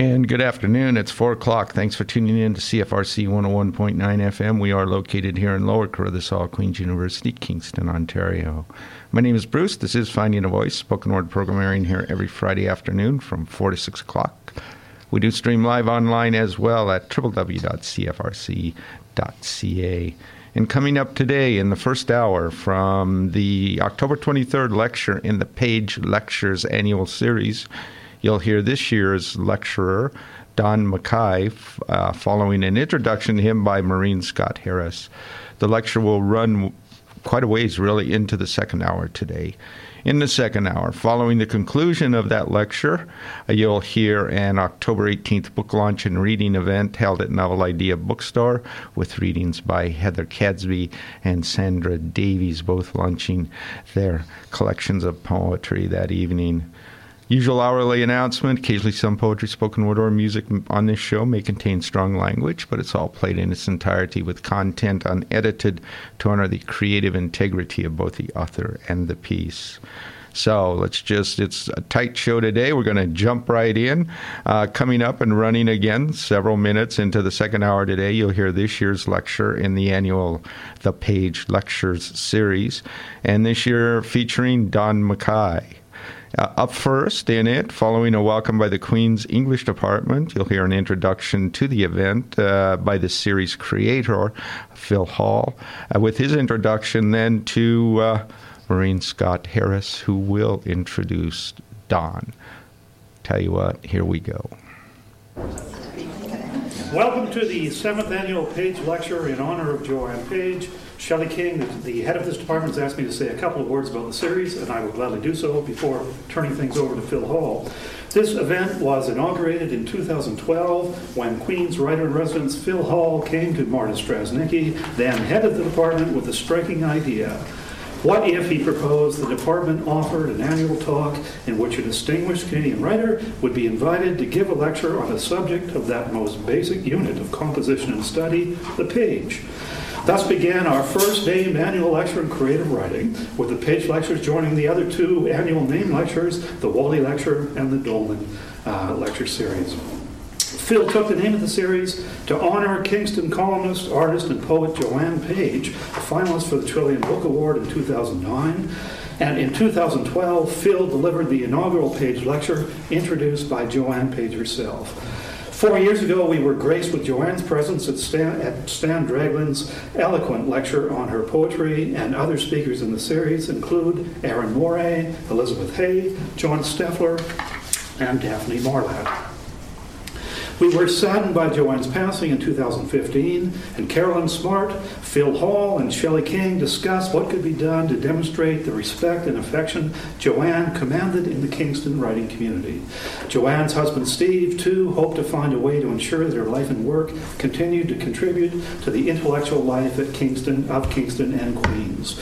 And good afternoon. It's 4 o'clock. Thanks for tuning in to CFRC 101.9 FM. We are located here in Lower All Queen's University, Kingston, Ontario. My name is Bruce. This is Finding a Voice, spoken word program airing here every Friday afternoon from 4 to 6 o'clock. We do stream live online as well at www.cfrc.ca. And coming up today in the first hour from the October 23rd lecture in the Page Lectures annual series, You'll hear this year's lecturer, Don McKay, uh, following an introduction to him by Maureen Scott Harris. The lecture will run quite a ways, really, into the second hour today. In the second hour, following the conclusion of that lecture, uh, you'll hear an October 18th book launch and reading event held at Novel Idea Bookstore with readings by Heather Cadsby and Sandra Davies, both launching their collections of poetry that evening. Usual hourly announcement. Occasionally, some poetry, spoken word, or music on this show may contain strong language, but it's all played in its entirety with content unedited to honor the creative integrity of both the author and the piece. So let's just, it's a tight show today. We're going to jump right in. Uh, coming up and running again several minutes into the second hour today, you'll hear this year's lecture in the annual The Page Lectures series. And this year featuring Don McKay. Uh, up first in it, following a welcome by the Queen's English Department, you'll hear an introduction to the event uh, by the series creator, Phil Hall, uh, with his introduction then to uh, Maureen Scott Harris, who will introduce Don. Tell you what, here we go. Welcome to the seventh annual Page Lecture in honor of Joanne Page. Shelley King, the head of this department, has asked me to say a couple of words about the series, and I will gladly do so before turning things over to Phil Hall. This event was inaugurated in 2012 when Queen's writer-in-residence Phil Hall came to Marta Straznicky, then head of the department, with a striking idea. What if he proposed the department offered an annual talk in which a distinguished Canadian writer would be invited to give a lecture on a subject of that most basic unit of composition and study, the page? Thus began our first named annual lecture in creative writing, with the Page Lectures joining the other two annual name lectures, the Wally Lecture and the Dolman uh, Lecture Series. Phil took the name of the series to honor Kingston columnist, artist, and poet Joanne Page, a finalist for the Trillium Book Award in 2009. And in 2012, Phil delivered the inaugural Page Lecture, introduced by Joanne Page herself. Four years ago, we were graced with Joanne's presence at Stan, at Stan Dragland's eloquent lecture on her poetry, and other speakers in the series include Erin Mouré, Elizabeth Hay, John Steffler, and Daphne Marlatt. We were saddened by Joanne's passing in 2015, and Carolyn Smart, Phil Hall, and Shelley King discussed what could be done to demonstrate the respect and affection Joanne commanded in the Kingston writing community. Joanne's husband Steve, too, hoped to find a way to ensure that her life and work continued to contribute to the intellectual life at Kingston of Kingston and Queens.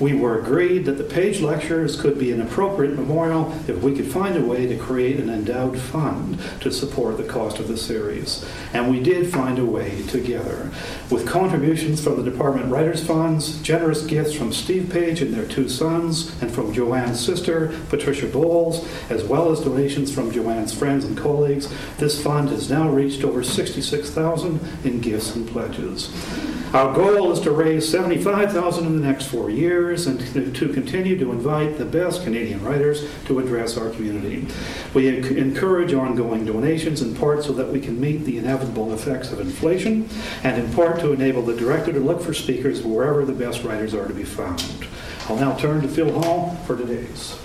We were agreed that the Page Lectures could be an appropriate memorial if we could find a way to create an endowed fund to support the cost of the series. And we did find a way together. With contributions from the Department Writers Funds, generous gifts from Steve Page and their two sons, and from Joanne's sister, Patricia Bowles, as well as donations from Joanne's friends and colleagues, this fund has now reached over 66000 in gifts and pledges. Our goal is to raise 75000 in the next four years and to continue to invite the best Canadian writers to address our community. We encourage ongoing donations in part so that we can meet the inevitable effects of inflation, and in part to enable the director to look for speakers wherever the best writers are to be found. I'll now turn to Phil Hall for today's.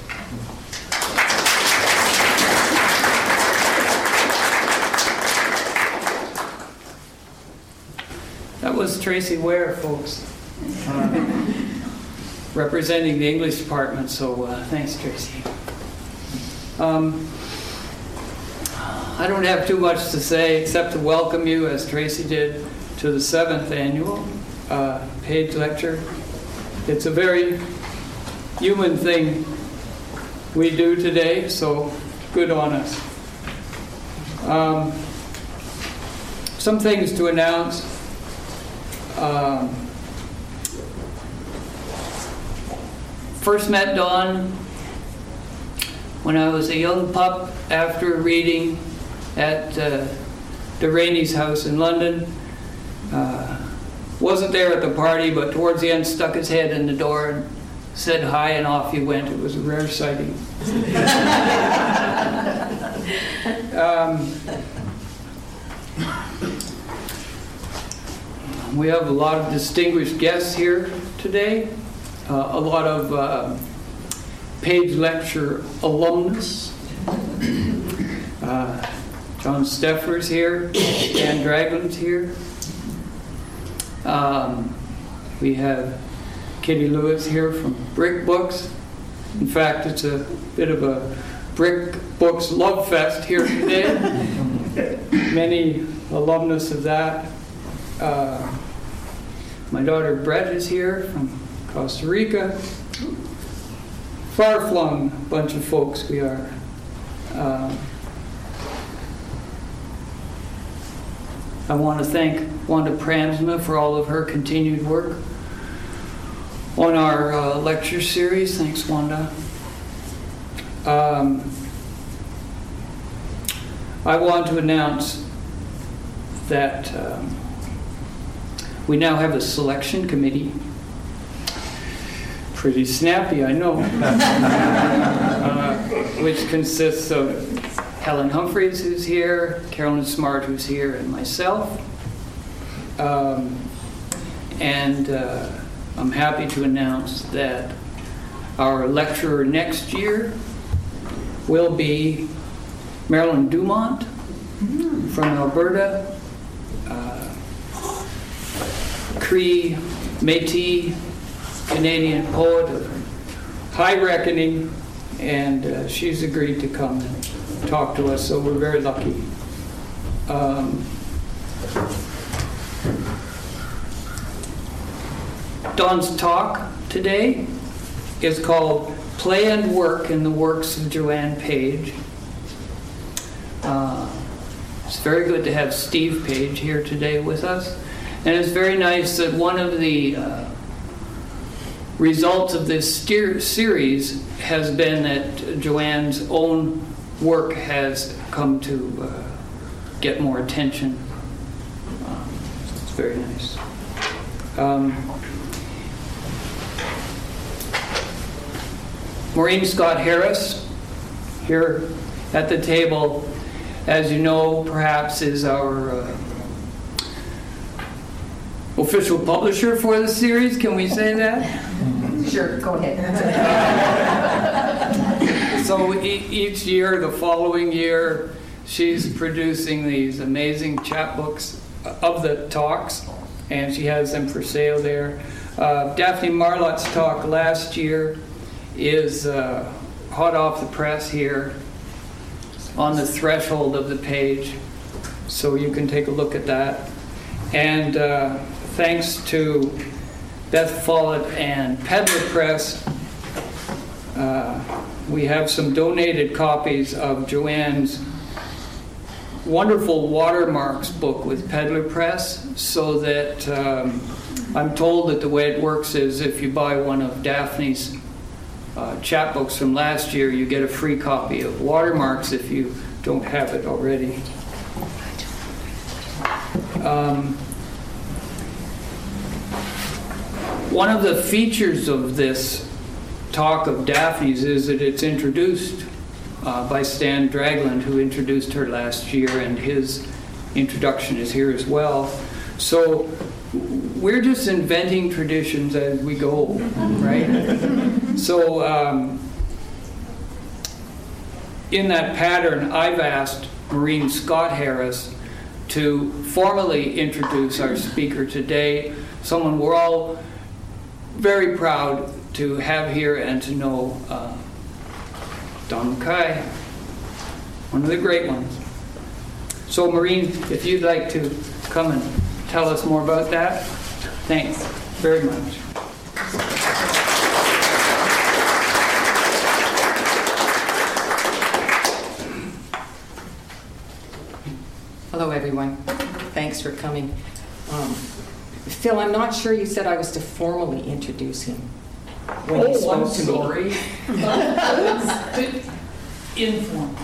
Was Tracy Ware, folks, uh, representing the English department. So uh, thanks, Tracy. Um, I don't have too much to say except to welcome you, as Tracy did, to the seventh annual uh, Page lecture. It's a very human thing we do today, so good on us. Um, some things to announce. Um, first met Don when I was a young pup after a reading at uh, the Reaney's house in London. Uh, wasn't there at the party, but towards the end stuck his head in the door and said hi, and off he went. It was a rare sighting. um, we have a lot of distinguished guests here today, uh, a lot of uh, Page Lecture alumnus. Uh, John Steffler's here, Dan Dragland's here. Um, we have Kitty Lewis here from Brick Books. In fact, it's a bit of a Brick Books love fest here today. Many alumnus of that. Uh, my daughter Brett is here from Costa Rica. Far flung bunch of folks we are. Um, I want to thank Wanda Praamsma for all of her continued work on our uh, lecture series. Thanks, Wanda. Um, I want to announce that um, we now have a selection committee. Pretty snappy, I know. uh, which consists of Helen Humphreys, who's here, Carolyn Smart, who's here, and myself. Um, and uh, I'm happy to announce that our lecturer next year will be Marilyn Dumont from Alberta, Cree Métis Canadian poet of high reckoning, and uh, she's agreed to come and talk to us, so we're very lucky. Um, Don's talk today is called Play and Work in the Works of Joanne Page. Uh, it's very good to have Steve Page here today with us. And it's very nice that one of the uh, results of this steer- series has been that Joanne's own work has come to uh, get more attention. Um, it's very nice. Um, Maureen Scott Harris, here at the table, as you know, perhaps is our uh, official publisher for the series. Can we say that? Sure, go ahead. so e- each year, the following year, she's producing these amazing chapbooks of the talks, and she has them for sale there. Uh, Daphne Marlatt's talk last year is uh, hot off the press here on the threshold of the page, so you can take a look at that. And uh, thanks to Beth Follett and Pedlar Press, uh, we have some donated copies of Joanne's wonderful watermarks book with Pedlar Press, so that um, I'm told that the way it works is if you buy one of Daphne's uh, chapbooks from last year, you get a free copy of Watermarks if you don't have it already. Um, one of the features of this talk of Daphne's is that it's introduced uh, by Stan Dragland, who introduced her last year, and his introduction is here as well. So we're just inventing traditions as we go, right? so um, in that pattern, I've asked Maureen Scott Harris to formally introduce our speaker today, someone we're all very proud to have here and to know, uh, Don McKay, one of the great ones. So, Maureen, if you'd like to come and tell us more about that, thanks very much. Hello, everyone. Thanks for coming. Um, Phil, I'm not sure you said I was to formally introduce him when you Oh, I'm spoke to me. sorry. Informal.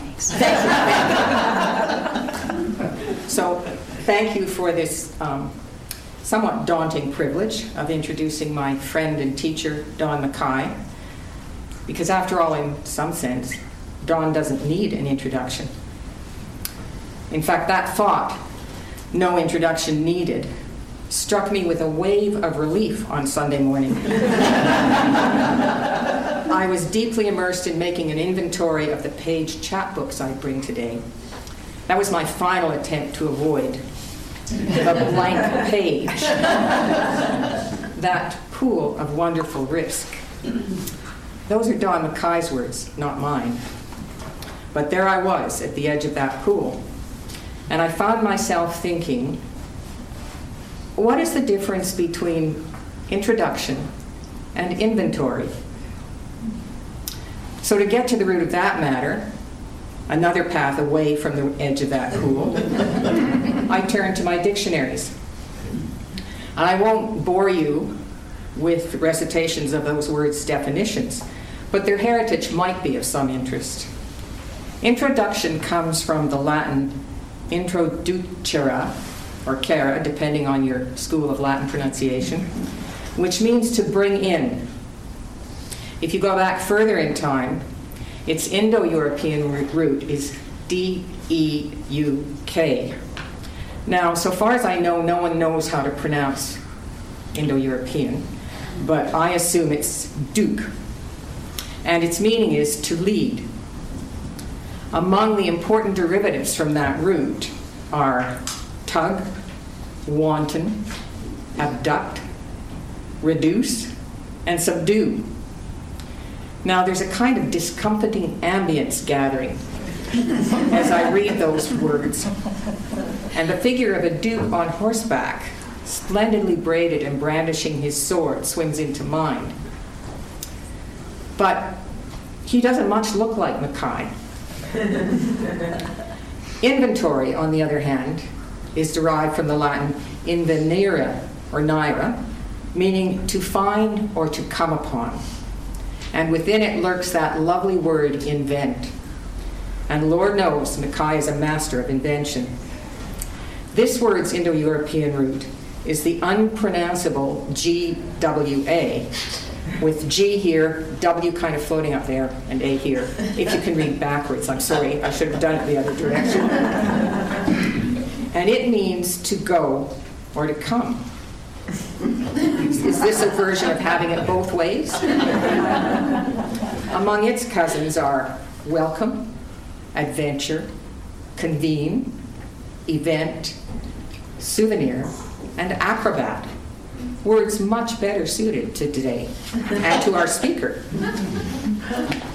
thank you for this um, somewhat daunting privilege of introducing my friend and teacher, Don McKay. Because after all, in some sense, Don doesn't need an introduction. In fact, that thought, no introduction needed, struck me with a wave of relief on Sunday morning. I was deeply immersed in making an inventory of the page chapbooks I bring today. That was my final attempt to avoid the blank page, that pool of wonderful risk. Those are Don McKay's words, not mine. But there I was at the edge of that pool, and I found myself thinking, what is the difference between introduction and inventory? So, to get to the root of that matter, another path away from the edge of that pool, I turn to my dictionaries. And I won't bore you with recitations of those words' definitions, but their heritage might be of some interest. Introduction comes from the Latin introducere, or cara, depending on your school of Latin pronunciation, which means to bring in. If you go back further in time, its Indo European root is D E U K. Now, so far as I know, no one knows how to pronounce Indo European, but I assume it's Duke. And its meaning is to lead. Among the important derivatives from that root are tug, wanton, abduct, reduce, and subdue. Now, there's a kind of discomforting ambience gathering as I read those words. And the figure of a duke on horseback, splendidly braided and brandishing his sword, swims into mind. But he doesn't much look like McKay. Inventory, on the other hand, is derived from the Latin invenire or naira, meaning to find or to come upon. And within it lurks that lovely word, invent. And Lord knows McKay is a master of invention. This word's Indo European root is the unpronounceable GWA, with G here, W kind of floating up there, and A here. If you can read backwards, I'm sorry, I should have done it the other direction. And it means to go or to come. Is this a version of having it both ways? Among its cousins are welcome, adventure, convene, event, souvenir, and acrobat. Words much better suited to today and to our speaker.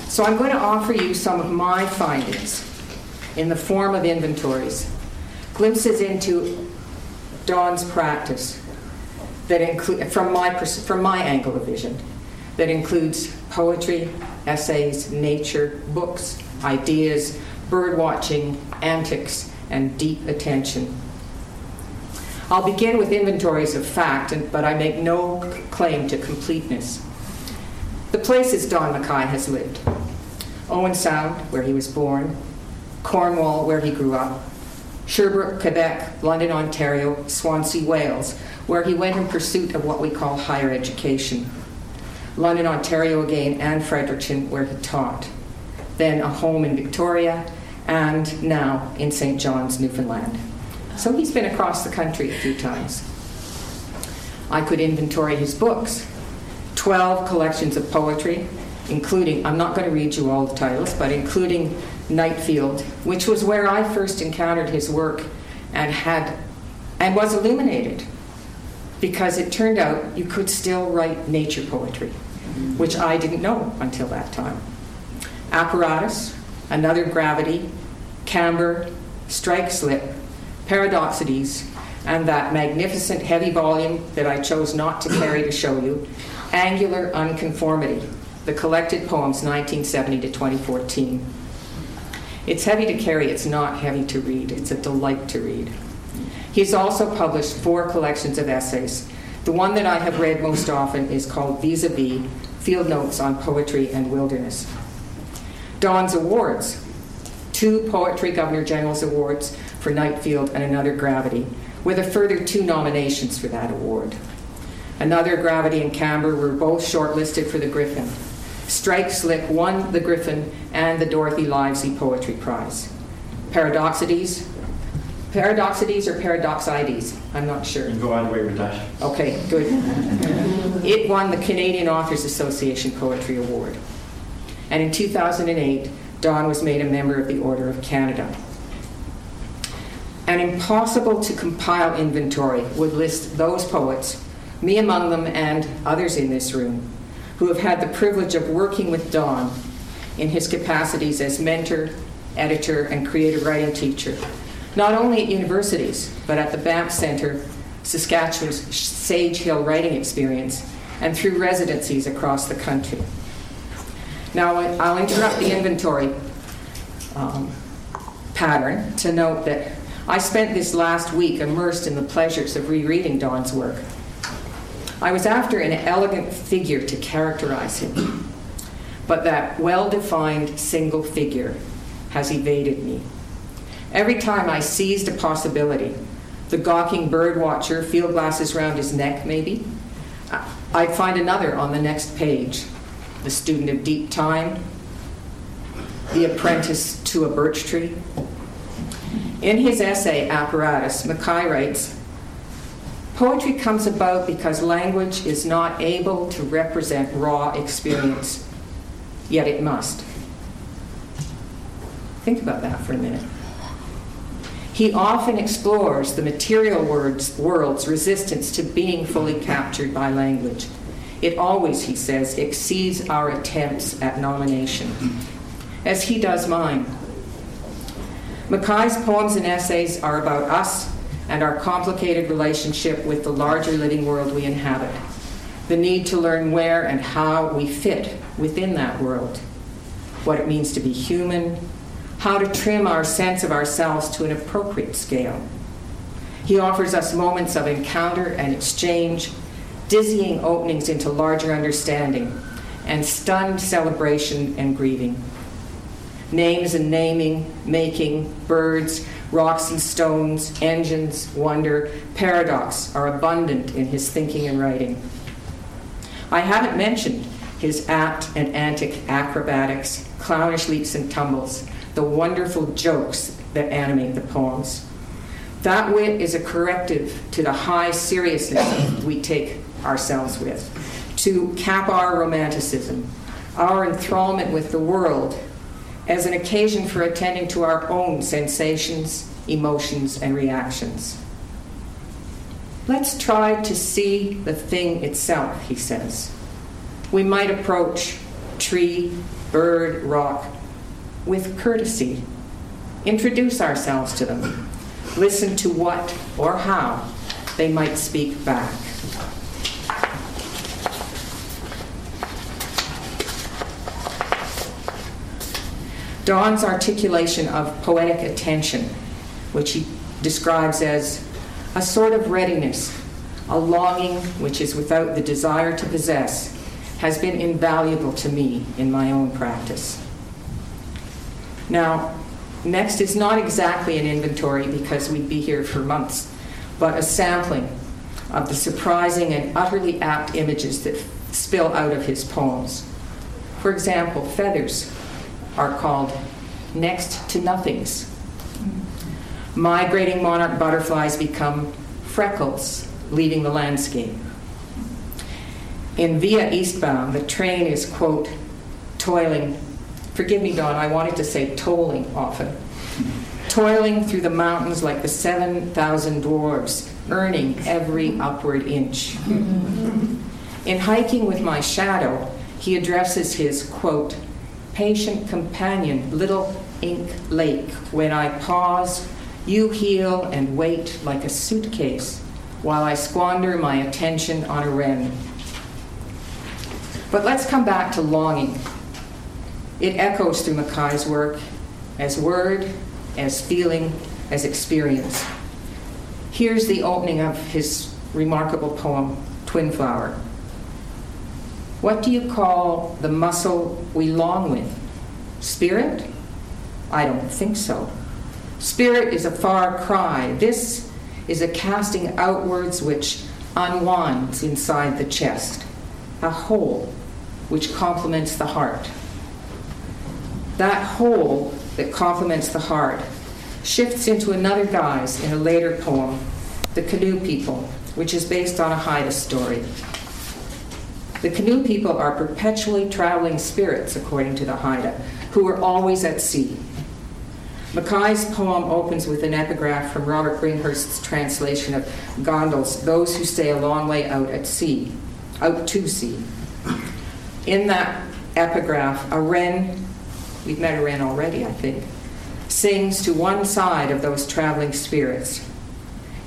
So I'm going to offer you some of my findings in the form of inventories, glimpses into Don's practice that include from my from my angle of vision that includes poetry, essays, nature, books, ideas, bird watching, antics, and deep attention. I'll begin with inventories of fact, but I make no claim to completeness. The places Don McKay has lived Owen Sound, where he was born, Cornwall, where he grew up, Sherbrooke, Quebec, London, Ontario, Swansea, Wales, where he went in pursuit of what we call higher education. London, Ontario again, and Fredericton, where he taught. Then a home in Victoria, and now in St. John's, Newfoundland. So he's been across the country a few times. I could inventory his books 12 collections of poetry, including, I'm not going to read you all the titles, but including Nightfield, which was where I first encountered his work and had and was illuminated because it turned out you could still write nature poetry, which I didn't know until that time. Apparatus, another gravity, camber, strike slip, Paradoxides, and that magnificent heavy volume that I chose not to carry to show you, Angular Unconformity, the collected poems 1970 to 2014. It's heavy to carry, it's not heavy to read, it's a delight to read. He's also published four collections of essays. The one that I have read most often is called Vis a Vis Field Notes on Poetry and Wilderness. Don's Awards two Poetry Governor General's Awards for Nightfield and Another Gravity, with a further two nominations for that award. Another Gravity and Camber were both shortlisted for the Griffin. Strike Slip won the Griffin and the Dorothy Livesay Poetry Prize. Paradoxides, Paradoxides or Paradoxides? I'm not sure. You go either way with that. Okay, good. it won the Canadian Authors Association Poetry Award. And in 2008, Don was made a member of the Order of Canada. An impossible to compile inventory would list those poets, me among them and others in this room, who have had the privilege of working with Don in his capacities as mentor, editor, and creative writing teacher, not only at universities, but at the Banff Centre, Saskatchewan's Sage Hill Writing Experience, and through residencies across the country. Now, I'll interrupt the inventory um, pattern to note that I spent this last week immersed in the pleasures of rereading Don's work. I was after an elegant figure to characterize him, but that well defined single figure has evaded me. Every time I seized a possibility, the gawking bird watcher, field glasses round his neck, maybe, I'd find another on the next page the student of deep time, the apprentice to a birch tree. In his essay, Apparatus, McKay writes Poetry comes about because language is not able to represent raw experience, yet it must. Think about that for a minute. He often explores the material world's, world's resistance to being fully captured by language. It always, he says, exceeds our attempts at nomination, as he does mine. McKay's poems and essays are about us and our complicated relationship with the larger living world we inhabit, the need to learn where and how we fit within that world, what it means to be human, how to trim our sense of ourselves to an appropriate scale. He offers us moments of encounter and exchange, dizzying openings into larger understanding, and stunned celebration and grieving. Names and naming, making, birds, rocks and stones, engines, wonder, paradox are abundant in his thinking and writing. I haven't mentioned his apt and antic acrobatics, clownish leaps and tumbles, the wonderful jokes that animate the poems. That wit is a corrective to the high seriousness we take ourselves with, to cap our romanticism, our enthrallment with the world, as an occasion for attending to our own sensations, emotions, and reactions. Let's try to see the thing itself, he says. We might approach tree, bird, rock with courtesy. Introduce ourselves to them. Listen to what or how they might speak back. Don's articulation of poetic attention, which he describes as a sort of readiness, a longing which is without the desire to possess, has been invaluable to me in my own practice. Now, next is not exactly an inventory because we'd be here for months, but a sampling of the surprising and utterly apt images that spill out of his poems. For example, feathers are called next to nothings. Migrating monarch butterflies become freckles, leaving the landscape. In Via Eastbound, the train is, quote, toiling Forgive me, Don, I wanted to say tolling often. Toiling through the mountains like the 7,000 dwarves, earning every upward inch. In hiking with my shadow, he addresses his, quote, patient companion, little ink lake. When I pause, you heal and wait like a suitcase while I squander my attention on a wren. But let's come back to longing it echoes through McKay's work as word, as feeling, as experience. Here's the opening of his remarkable poem, Twin Flower. What do you call the muscle we long with? Spirit? I don't think so. Spirit is a far cry. This is a casting outwards which unwinds inside the chest, a hole which complements the heart. That hole that complements the heart shifts into another guise in a later poem, The Canoe People, which is based on a Haida story. The canoe people are perpetually traveling spirits, according to the Haida, who are always at sea. McKay's poem opens with an epigraph from Robert Bringhurst's translation of Ghandl's Those Who Stay a Long Way Out at Sea, Out to Sea. In that epigraph, a wren, we've met a wren already, I think, sings to one side of those traveling spirits.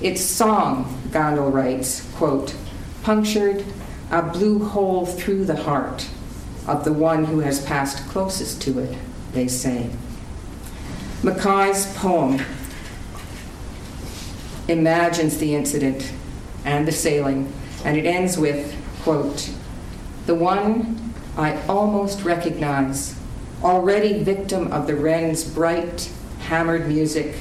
Its song, Ghandl writes, quote, punctured a blue hole through the heart of the one who has passed closest to it, they say. McKay's poem imagines the incident and the sailing, and it ends with, quote, the one I almost recognize, already victim of the wren's bright, hammered music,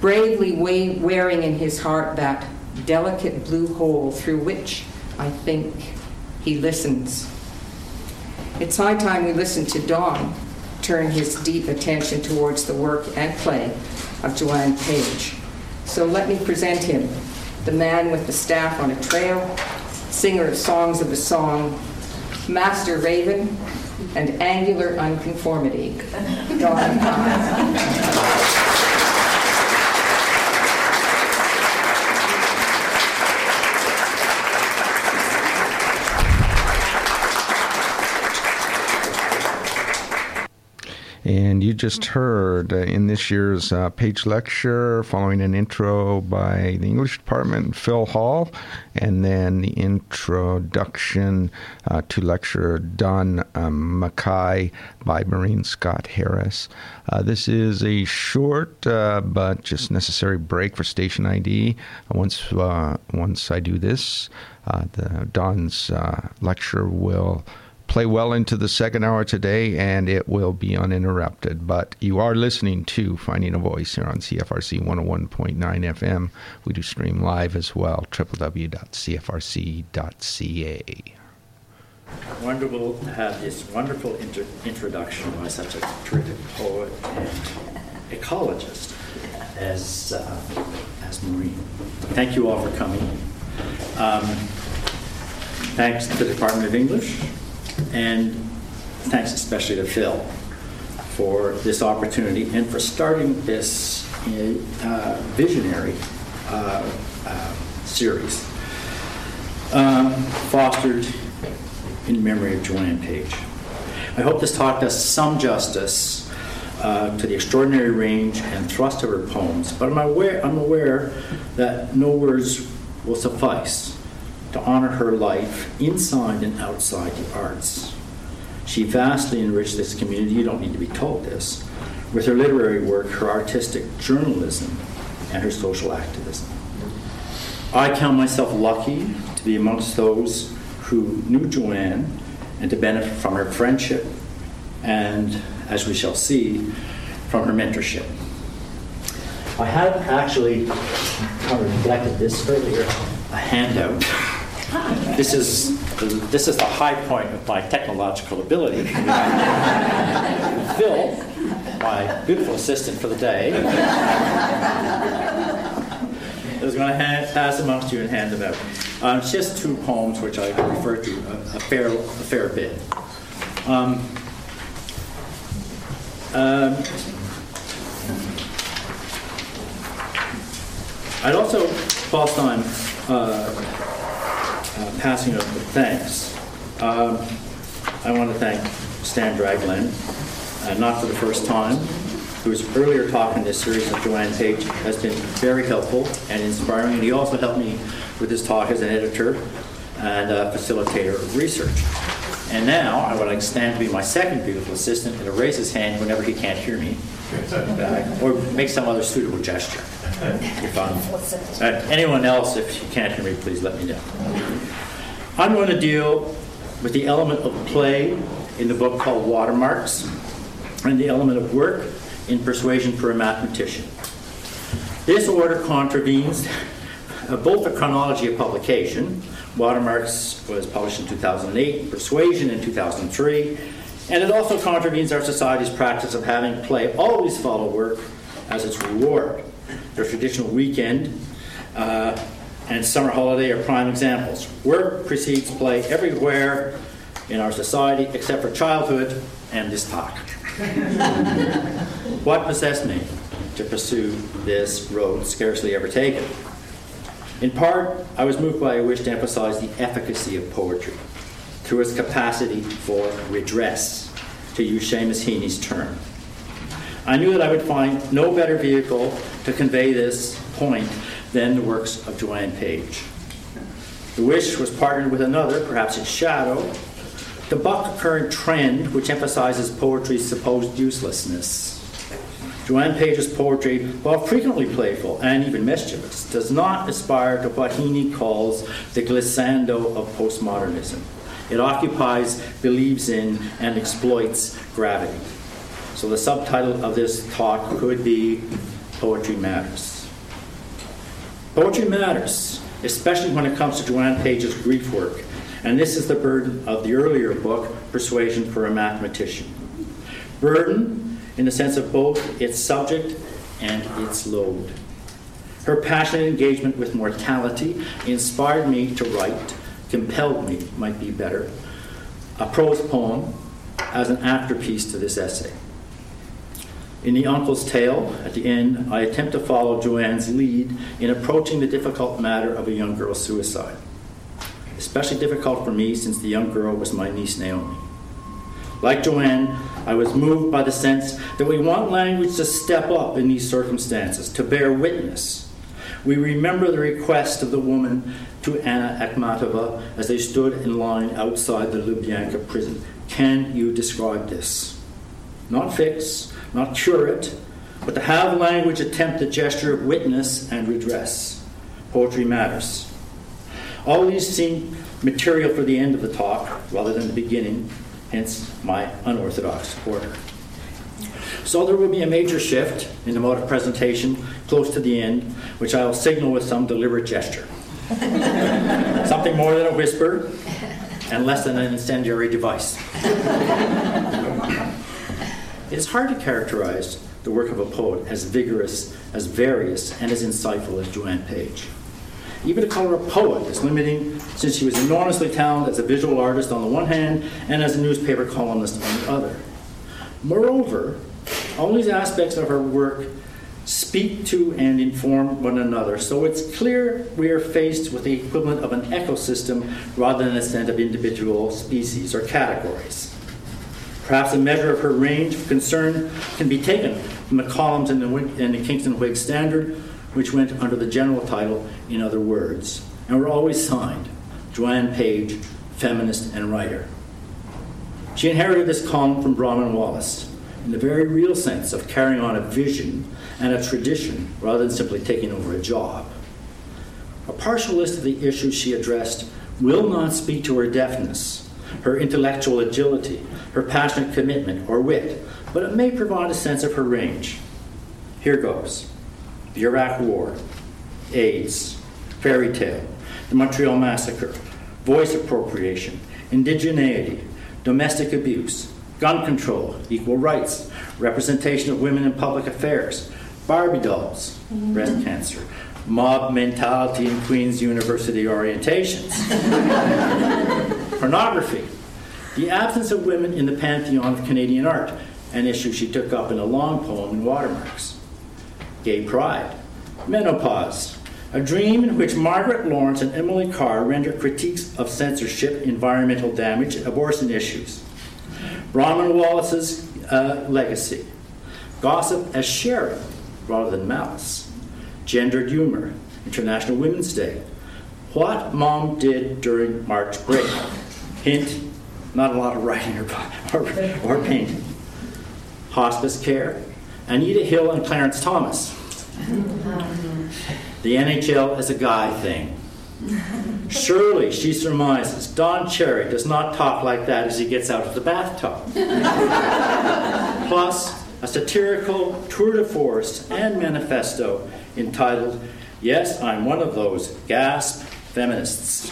bravely wearing in his heart that delicate blue hole through which I think he listens. It's high time we listen to Don turn his deep attention towards the work and play of Joanne Page. So let me present him, the man with the staff on a trail, singer of songs of the song, master raven, and angular unconformity, Don And you just heard uh, in this year's uh, Page lecture, following an intro by the English department, Phil Hall, and then the introduction uh, to lecture Don um, McKay by Maureen Scott Harris. Uh, this is a short uh, but just necessary break for station ID. Once, uh, once I do this, the Don's lecture will play well into the second hour today, and it will be uninterrupted. But you are listening to Finding a Voice here on CFRC 101.9 FM. We do stream live as well, www.cfrc.ca. Wonderful to have this wonderful inter- introduction by such a terrific poet and ecologist as, uh, as Maureen. Thank you all for coming. Um, thanks to the Department of English and thanks especially to Phil for this opportunity and for starting this uh, visionary uh, uh, series um, fostered in memory of Joanne Page. I hope this talk does some justice uh, to the extraordinary range and thrust of her poems, but I'm aware, I'm aware that no words will suffice to honor her life inside and outside the arts. She vastly enriched this community, you don't need to be told this, with her literary work, her artistic journalism, and her social activism. I count myself lucky to be amongst those who knew Joanne and to benefit from her friendship and, as we shall see, from her mentorship. I have actually kind of neglected this earlier, a handout this is this is the high point of my technological ability. Phil, my beautiful assistant for the day, is going to hand, pass amongst you and hand them out. Um, just two poems which I refer to a, a fair a fair bit. Um, um, I'd also, whilst I'm uh, uh, passing of the thanks. Um, I want to thank Stan Dragland, uh, not for the first time, whose earlier talk in this series of Joanne Page has been very helpful and inspiring, and he also helped me with his talk as an editor and facilitator of research. And now I would like Stan to be my second beautiful assistant and to raise his hand whenever he can't hear me, or make some other suitable gesture. I'm, uh, anyone else, if you can't hear me, please let me know. I'm going to deal with the element of play in the book called Watermarks and the element of work in Persuasion for a Mathematician. This order contravenes uh, both the chronology of publication, Watermarks was published in 2008, Persuasion in 2003, and it also contravenes our society's practice of having play always follow work as its reward. The traditional weekend uh, and summer holiday are prime examples. Work precedes play everywhere in our society except for childhood and this talk. what possessed me to pursue this road scarcely ever taken? In part, I was moved by a wish to emphasize the efficacy of poetry through its capacity for redress, to use Seamus Heaney's term. I knew that I would find no better vehicle to convey this point than the works of Joanne Page. The wish was partnered with another, perhaps its shadow, to buck current trend which emphasizes poetry's supposed uselessness. Joanne Page's poetry, while frequently playful and even mischievous, does not aspire to what Heaney calls the glissando of postmodernism. It occupies, believes in, and exploits gravity. So the subtitle of this talk could be Poetry Matters. Poetry matters, especially when it comes to Joanne Page's grief work, and this is the burden of the earlier book, Persuasion for a Mathematician. Burden in the sense of both its subject and its load. Her passionate engagement with mortality inspired me to write, compelled me, might be better, a prose poem as an afterpiece to this essay. In The Uncle's Tale, at the end, I attempt to follow Joanne's lead in approaching the difficult matter of a young girl's suicide. Especially difficult for me since the young girl was my niece Naomi. Like Joanne, I was moved by the sense that we want language to step up in these circumstances, to bear witness. We remember the request of the woman to Anna Akhmatova as they stood in line outside the Lubyanka prison. Can you describe this? Not fix, not cure it, but to have language attempt the gesture of witness and redress. Poetry matters. All these seem material for the end of the talk rather than the beginning, hence my unorthodox order. So there will be a major shift in the mode of presentation close to the end, which I'll signal with some deliberate gesture. Something more than a whisper and less than an incendiary device. it is hard to characterize the work of a poet as vigorous, as various, and as insightful as Joanne Page. Even to call her a poet is limiting since she was enormously talented as a visual artist on the one hand and as a newspaper columnist on the other. Moreover, all these aspects of her work speak to and inform one another, so it's clear we are faced with the equivalent of an ecosystem rather than a set of individual species or categories. Perhaps a measure of her range of concern can be taken from the columns in the, in the Kingston Whig Standard, which went under the general title In Other Words, and were always signed Joanne Page, feminist and writer. She inherited this column from Bronwyn Wallace in the very real sense of carrying on a vision and a tradition rather than simply taking over a job. A partial list of the issues she addressed will not speak to her deafness, her intellectual agility, her passionate commitment, or wit, but it may provide a sense of her range. Here goes. The Iraq War, AIDS, fairy tale, the Montreal Massacre, voice appropriation, indigeneity, domestic abuse, gun control, equal rights, representation of women in public affairs, Barbie dolls, mm-hmm. breast cancer, mob mentality in Queen's University orientations, pornography, the absence of women in the pantheon of Canadian art, an issue she took up in a long poem in Watermarks, gay pride, menopause, a dream in which Margaret Laurence and Emily Carr render critiques of censorship, environmental damage, and abortion issues. Bronwyn Wallace's uh, legacy, gossip as sharing rather than malice, gendered humor, International Women's Day, what mom did during March break. Hint, not a lot of writing or, or, or painting. Hospice care, Anita Hill and Clarence Thomas. The NHL is a guy thing. Surely, she surmises, Don Cherry does not talk like that as he gets out of the bathtub. Plus, a satirical tour de force and manifesto entitled, Yes, I'm one of those gasp feminists.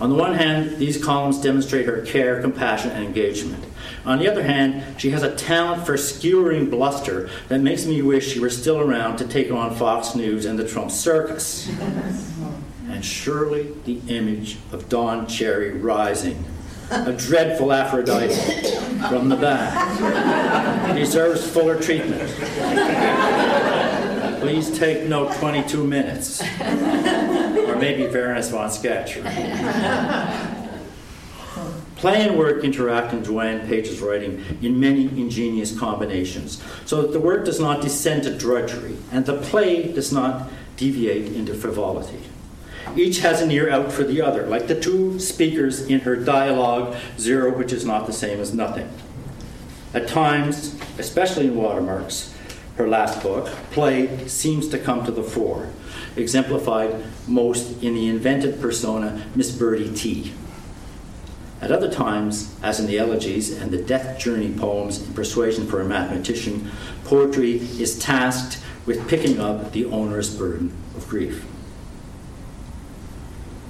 On the one hand, these columns demonstrate her care, compassion, and engagement. On the other hand, she has a talent for skewering bluster that makes me wish she were still around to take on Fox News and the Trump circus. and surely the image of Don Cherry rising, a dreadful Aphrodite from the back, deserves fuller treatment. Please take note 22 minutes. Maybe Baroness von Schachter. Play and work interact in Joanne Page's writing in many ingenious combinations, so that the work does not descend to drudgery and the play does not deviate into frivolity. Each has an ear out for the other, like the two speakers in her dialogue, Zero, which is not the same as nothing. At times, especially in Watermarks, her last book, play seems to come to the fore, exemplified most in the invented persona Miss Birdie T. At other times, as in the elegies and the death journey poems in Persuasion for a Mathematician, poetry is tasked with picking up the onerous burden of grief.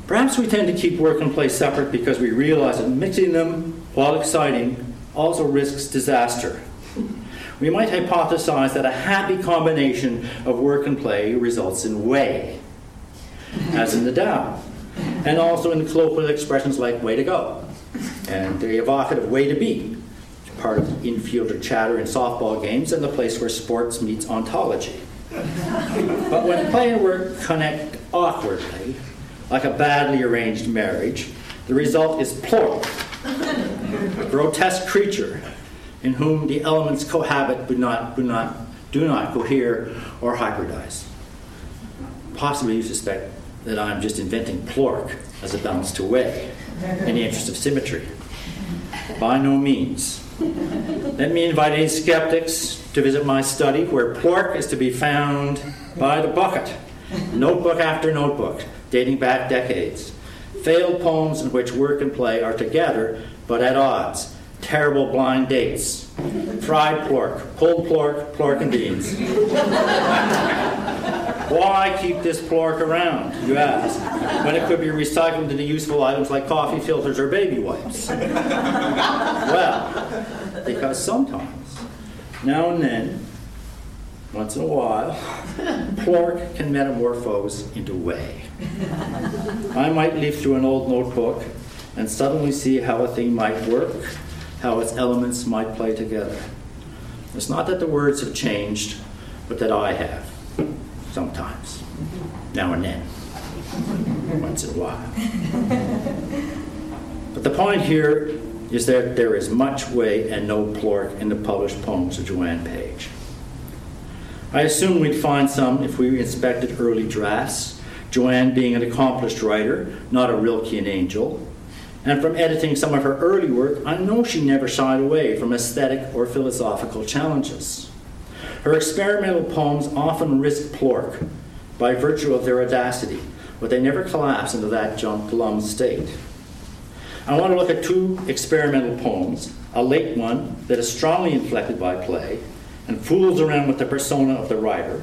Perhaps we tend to keep work and play separate because we realize that mixing them, while exciting, also risks disaster. We might hypothesize that a happy combination of work and play results in way, as in the Tao, and also in colloquial expressions like way to go and the evocative way to be, part of infielder chatter in softball games and the place where sports meets ontology. but when play and work connect awkwardly, like a badly arranged marriage, the result is plork, a grotesque creature in whom the elements cohabit but not, do not, do not cohere or hybridize. Possibly you suspect that I'm just inventing plork as a balance to way in the interest of symmetry. By no means. Let me invite any skeptics to visit my study where plork is to be found by the bucket, notebook after notebook, dating back decades. Failed poems in which work and play are together but at odds. Terrible blind dates. Fried pork, pulled pork, pork and beans. Why keep this pork around, you ask, when it could be recycled into useful items like coffee filters or baby wipes? well, because sometimes, now and then, once in a while, pork can metamorphose into whey. I might leaf through an old notebook and suddenly see how a thing might work, how its elements might play together. It's not that the words have changed, but that I have sometimes, now and then, once in a while. But the point here is that there is much way and no plork in the published poems of Joanne Page. I assume we'd find some if we inspected early drafts, Joanne being an accomplished writer, not a Rilkean angel. And from editing some of her early work, I know she never shied away from aesthetic or philosophical challenges. Her experimental poems often risk plork by virtue of their audacity, but they never collapse into that junk glum state. I want to look at two experimental poems a late one that is strongly inflected by play and fools around with the persona of the writer,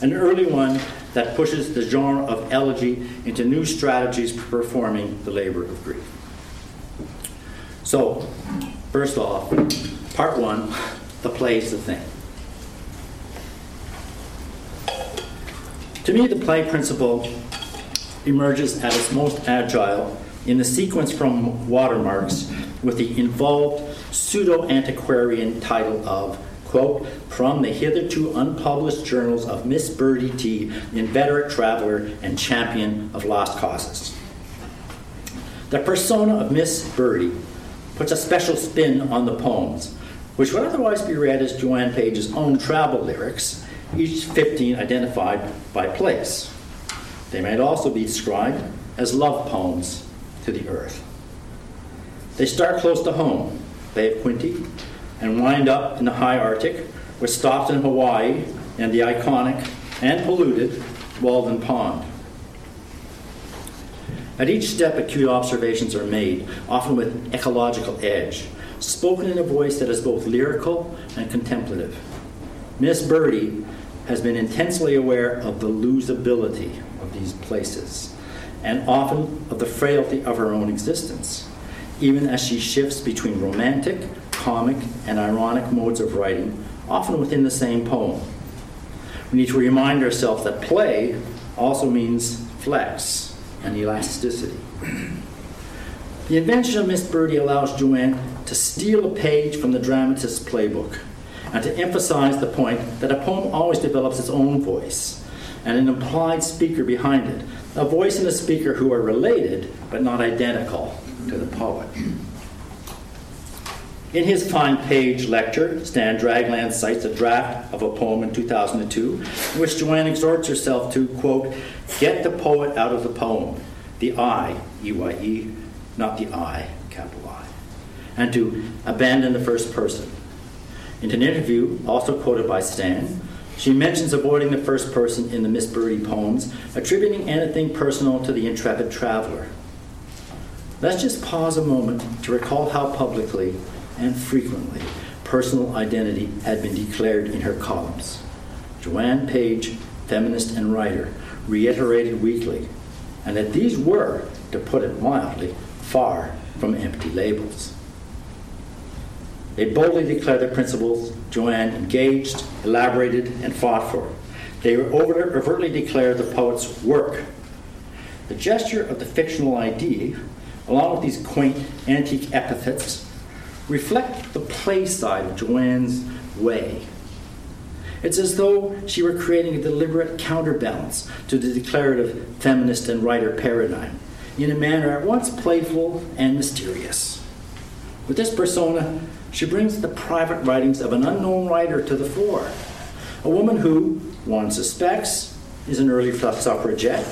and an early one that pushes the genre of elegy into new strategies for performing the labor of grief. So, first off, part one the play is the thing. To me, the play principle emerges at its most agile in the sequence from Watermarks with the involved pseudo antiquarian title of, quote, from the hitherto unpublished journals of Miss Birdie T., inveterate traveler and champion of lost causes. The persona of Miss Birdie puts a special spin on the poems, which would otherwise be read as Joanne Page's own travel lyrics each 15 identified by place. They might also be described as love poems to the earth. They start close to home, Bay of Quinte, and wind up in the high Arctic, with stops in Hawaii and the iconic and polluted Walden Pond. At each step, acute observations are made, often with ecological edge, spoken in a voice that is both lyrical and contemplative. Miss Birdie has been intensely aware of the losability of these places, and often of the frailty of her own existence, even as she shifts between romantic, comic, and ironic modes of writing, often within the same poem. We need to remind ourselves that play also means flex and elasticity. The invention of Miss Birdie allows Joanne to steal a page from the dramatist's playbook and to emphasize the point that a poem always develops its own voice and an implied speaker behind it, a voice and a speaker who are related but not identical to the poet. In his fine page lecture, Stan Dragland cites a draft of a poem in 2002 in which Joanne exhorts herself to, quote, get the poet out of the poem, the I, E-Y-E, not the I, capital I, and to abandon the first person. In an interview, also quoted by Stan, she mentions avoiding the first person in the Miss Birdie poems, attributing anything personal to the intrepid traveler. Let's just pause a moment to recall how publicly and frequently personal identity had been declared in her columns. Joanne Page, feminist and writer, reiterated weekly, and that these were, to put it mildly, far from empty labels. They boldly declared their principles Joanne engaged, elaborated, and fought for. They overtly declared the poet's work. The gesture of the fictional ID, along with these quaint antique epithets, reflect the play side of Joanne's way. It's as though she were creating a deliberate counterbalance to the declarative feminist and writer paradigm in a manner at once playful and mysterious. With this persona, she brings the private writings of an unknown writer to the fore. A woman who, one suspects, is an early suffragette,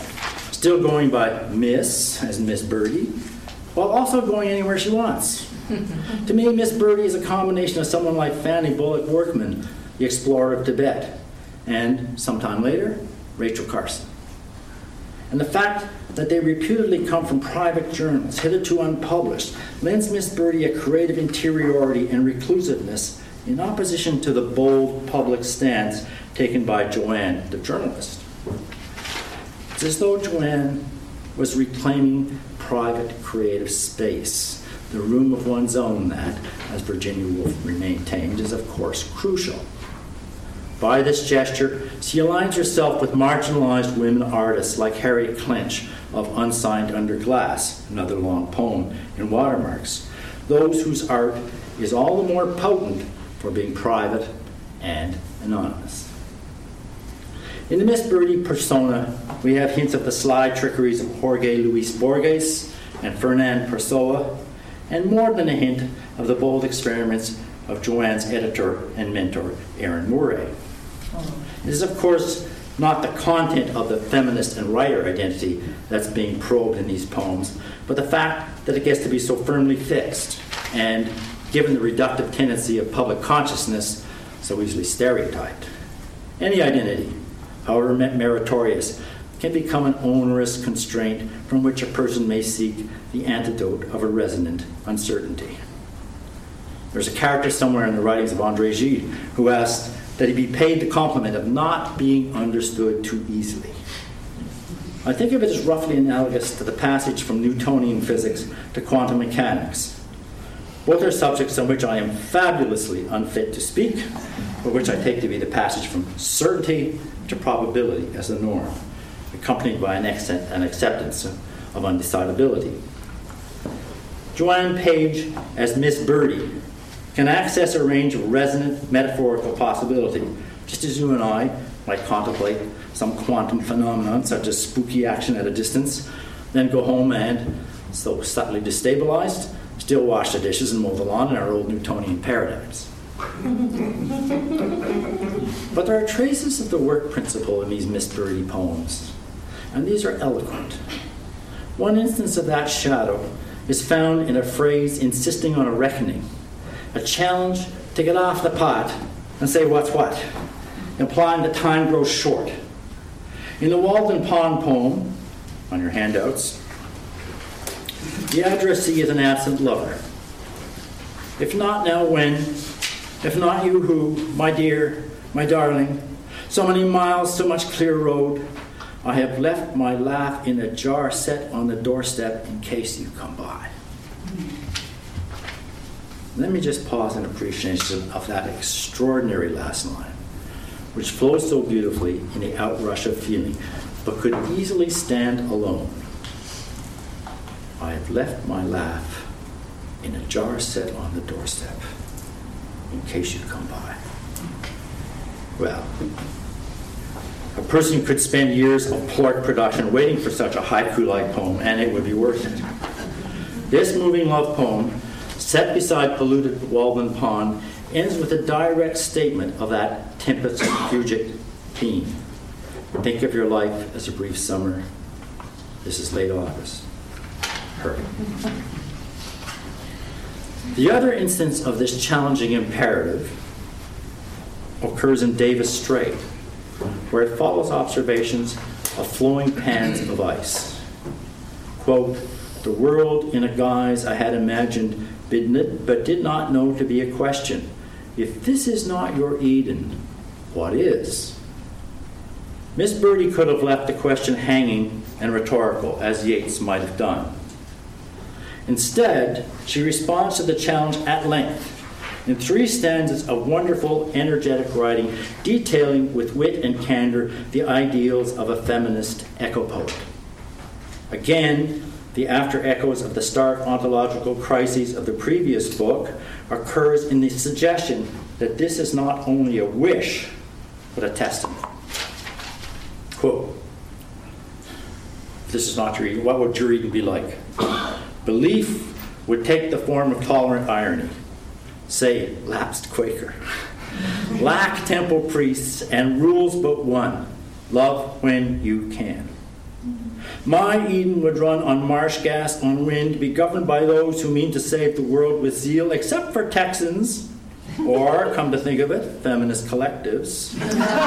still going by Miss, as Miss Birdie, while also going anywhere she wants. To me, Miss Birdie is a combination of someone like Fanny Bullock Workman, the explorer of Tibet, and sometime later, Rachel Carson. And the fact that they reputedly come from private journals, hitherto unpublished, lends Miss Birdie a creative interiority and reclusiveness in opposition to the bold public stance taken by Joanne, the journalist. It's as though Joanne was reclaiming private creative space, the room of one's own that, as Virginia Woolf maintained, is of course crucial. By this gesture, she aligns herself with marginalized women artists like Harriet Clinch of Unsigned Under Glass, another long poem in watermarks, those whose art is all the more potent for being private and anonymous. In the Miss Birdie persona, we have hints of the sly trickeries of Jorge Luis Borges and Fernando Pessoa, and more than a hint of the bold experiments of Joanne's editor and mentor, Erin Mouré. Oh. This is, of course, not the content of the feminist and writer identity that's being probed in these poems, but the fact that it gets to be so firmly fixed and, given the reductive tendency of public consciousness, so easily stereotyped. Any identity, however meritorious, can become an onerous constraint from which a person may seek the antidote of a resonant uncertainty. There's a character somewhere in the writings of Andre Gide who asked, that he be paid the compliment of not being understood too easily. I think of it as roughly analogous to the passage from Newtonian physics to quantum mechanics. Both are subjects on which I am fabulously unfit to speak, but which I take to be the passage from certainty to probability as the norm, accompanied by an, an acceptance of undecidability. Joanne Page as Miss Birdie can access a range of resonant metaphorical possibility, just as you and I might contemplate some quantum phenomenon such as spooky action at a distance, then go home and, though subtly destabilized, still wash the dishes and mow the lawn in our old Newtonian paradigms. but there are traces of the work principle in these Miss Birdie poems, and these are eloquent. One instance of that shadow is found in a phrase insisting on a reckoning a challenge to get off the pot and say what's what, implying that time grows short. In the Walden Pond poem, on your handouts, the addressee is an absent lover. If not now, when? If not you, who, my dear, my darling? So many miles, so much clear road. I have left my laugh in a jar set on the doorstep in case you come by. Let me just pause in appreciation of that extraordinary last line, which flows so beautifully in the outrush of feeling, but could easily stand alone. I have left my laugh in a jar set on the doorstep in case you come by. Well, a person could spend years of plork production waiting for such a haiku like poem, and it would be worth it. This moving love poem, set beside polluted Walden Pond, ends with a direct statement of that tempus fugit theme. Think of your life as a brief summer. This is late August. Hurry. The other instance of this challenging imperative occurs in Davis Strait, where it follows observations of flowing pans of ice. Quote, the world in a guise I had imagined, but did not know to be a question. If this is not your Eden, what is? Miss Birdie could have left the question hanging and rhetorical, as Yeats might have done. Instead, she responds to the challenge at length in three stanzas of wonderful, energetic writing, detailing with wit and candor the ideals of a feminist eco poet. Again, the after echoes of the stark ontological crises of the previous book occurs in the suggestion that this is not only a wish, but a testament. Quote, this is not your Eden, what would your Eden be like? Belief would take the form of tolerant irony. Say, lapsed Quaker. Lack temple priests and rules but one love when you can. My Eden would run on marsh gas, on wind, be governed by those who mean to save the world with zeal, except for Texans, or, come to think of it, feminist collectives,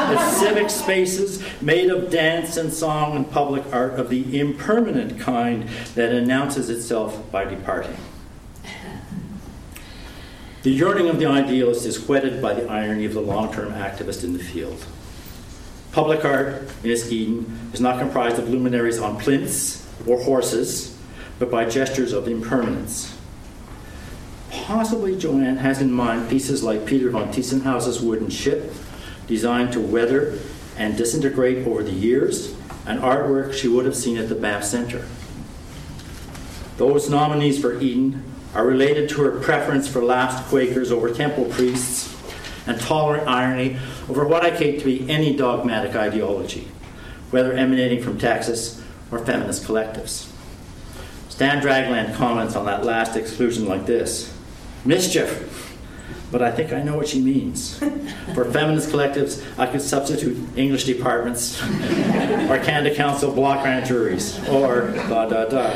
with civic spaces made of dance and song and public art of the impermanent kind that announces itself by departing. The yearning of the idealist is whetted by the irony of the long term activist in the field. Public art in its Eden is not comprised of luminaries on plinths or horses, but by gestures of impermanence. Possibly Joanne has in mind pieces like Peter von Tiesenhausen's wooden ship, designed to weather and disintegrate over the years, an artwork she would have seen at the Banff Center. Those nominees for Eden are related to her preference for lapsed Quakers over temple priests and tolerant irony over what I take to be any dogmatic ideology, whether emanating from Texas or feminist collectives. Stan Dragland comments on that last exclusion like this Mischief. But I think I know what she means. For feminist collectives, I could substitute English departments or Canada Council block grant juries or dot dot dot.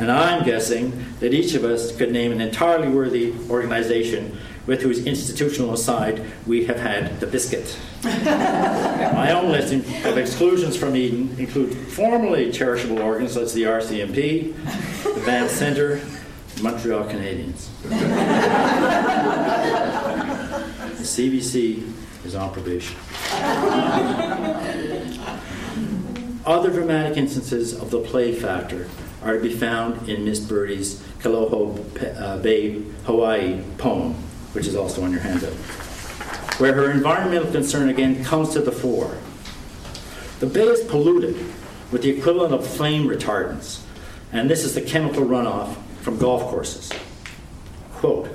And I'm guessing that each of us could name an entirely worthy organization with whose institutional side we have had the biscuit. My own list of exclusions from Eden include formerly charitable organs such as the RCMP, the Banff Centre, Montreal Canadiens. the CBC is on probation. Other dramatic instances of the play factor are to be found in Miss Birdie's Kaloho uh, Bay, Hawaii poem, which is also on your handout, where her environmental concern again comes to the fore. The bay is polluted with the equivalent of flame retardants, and this is the chemical runoff from golf courses. Quote,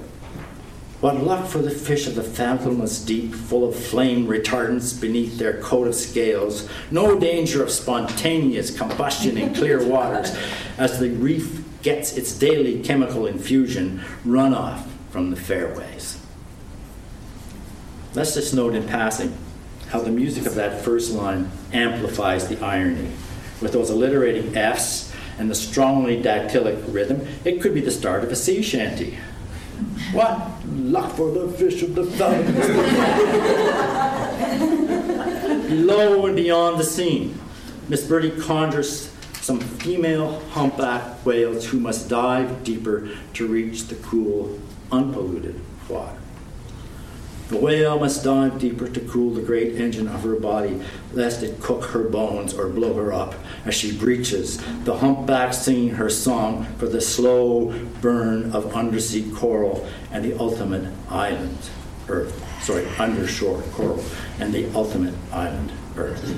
what luck for the fish of the fathomless deep, full of flame retardants beneath their coat of scales. No danger of spontaneous combustion in clear waters as the reef gets its daily chemical infusion runoff from the fairways. Let's just note in passing how the music of that first line amplifies the irony with those alliterating F's and the strongly dactylic rhythm, it could be the start of a sea shanty. What luck for the fish of the fountain! Below and beyond the scene, Miss Birdie conjures some female humpback whales who must dive deeper to reach the cool, unpolluted water. The whale must dive deeper to cool the great engine of her body, lest it cook her bones or blow her up as she breaches, the humpback singing her song for the slow burn of undersea coral and the ultimate island, Earth. Sorry, undershore coral and the ultimate island, Earth.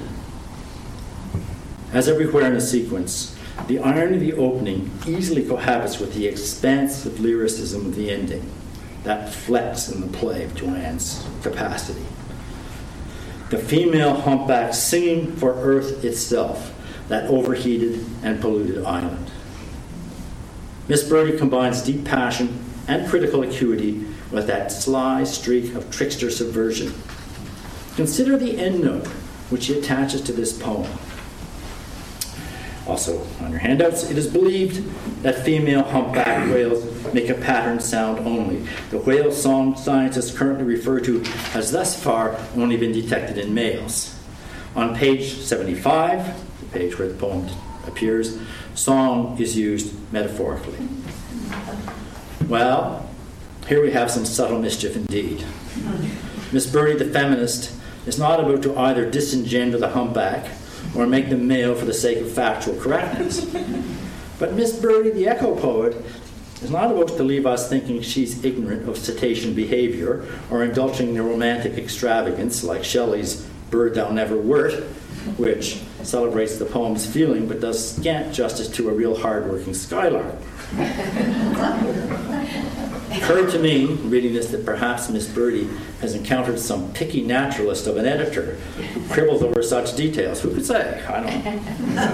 As everywhere in the sequence, the irony of the opening easily cohabits with the expansive lyricism of the ending that flex in the play of Joanne's capacity. The female humpback singing for Earth itself, that overheated and polluted island. Miss Brodie combines deep passion and critical acuity with that sly streak of trickster subversion. Consider the endnote which she attaches to this poem. Also, on your handouts, it is believed that female humpback whales make a pattern sound only. The whale song scientists currently refer to has thus far only been detected in males. On page 75, the page where the poem appears, song is used metaphorically. Well, here we have some subtle mischief indeed. Miss Brodie, the feminist, is not about to either disengender the humpback or make them male for the sake of factual correctness. But Miss Birdie, the eco poet, is not about to leave us thinking she's ignorant of cetacean behavior or indulging in romantic extravagance like Shelley's Bird Thou Never Wert, which celebrates the poem's feeling but does scant justice to a real hard-working skylark. Occurred to me, reading this, that perhaps Miss Brodie has encountered some picky naturalist of an editor who quibbles over such details. Who could say? I don't know.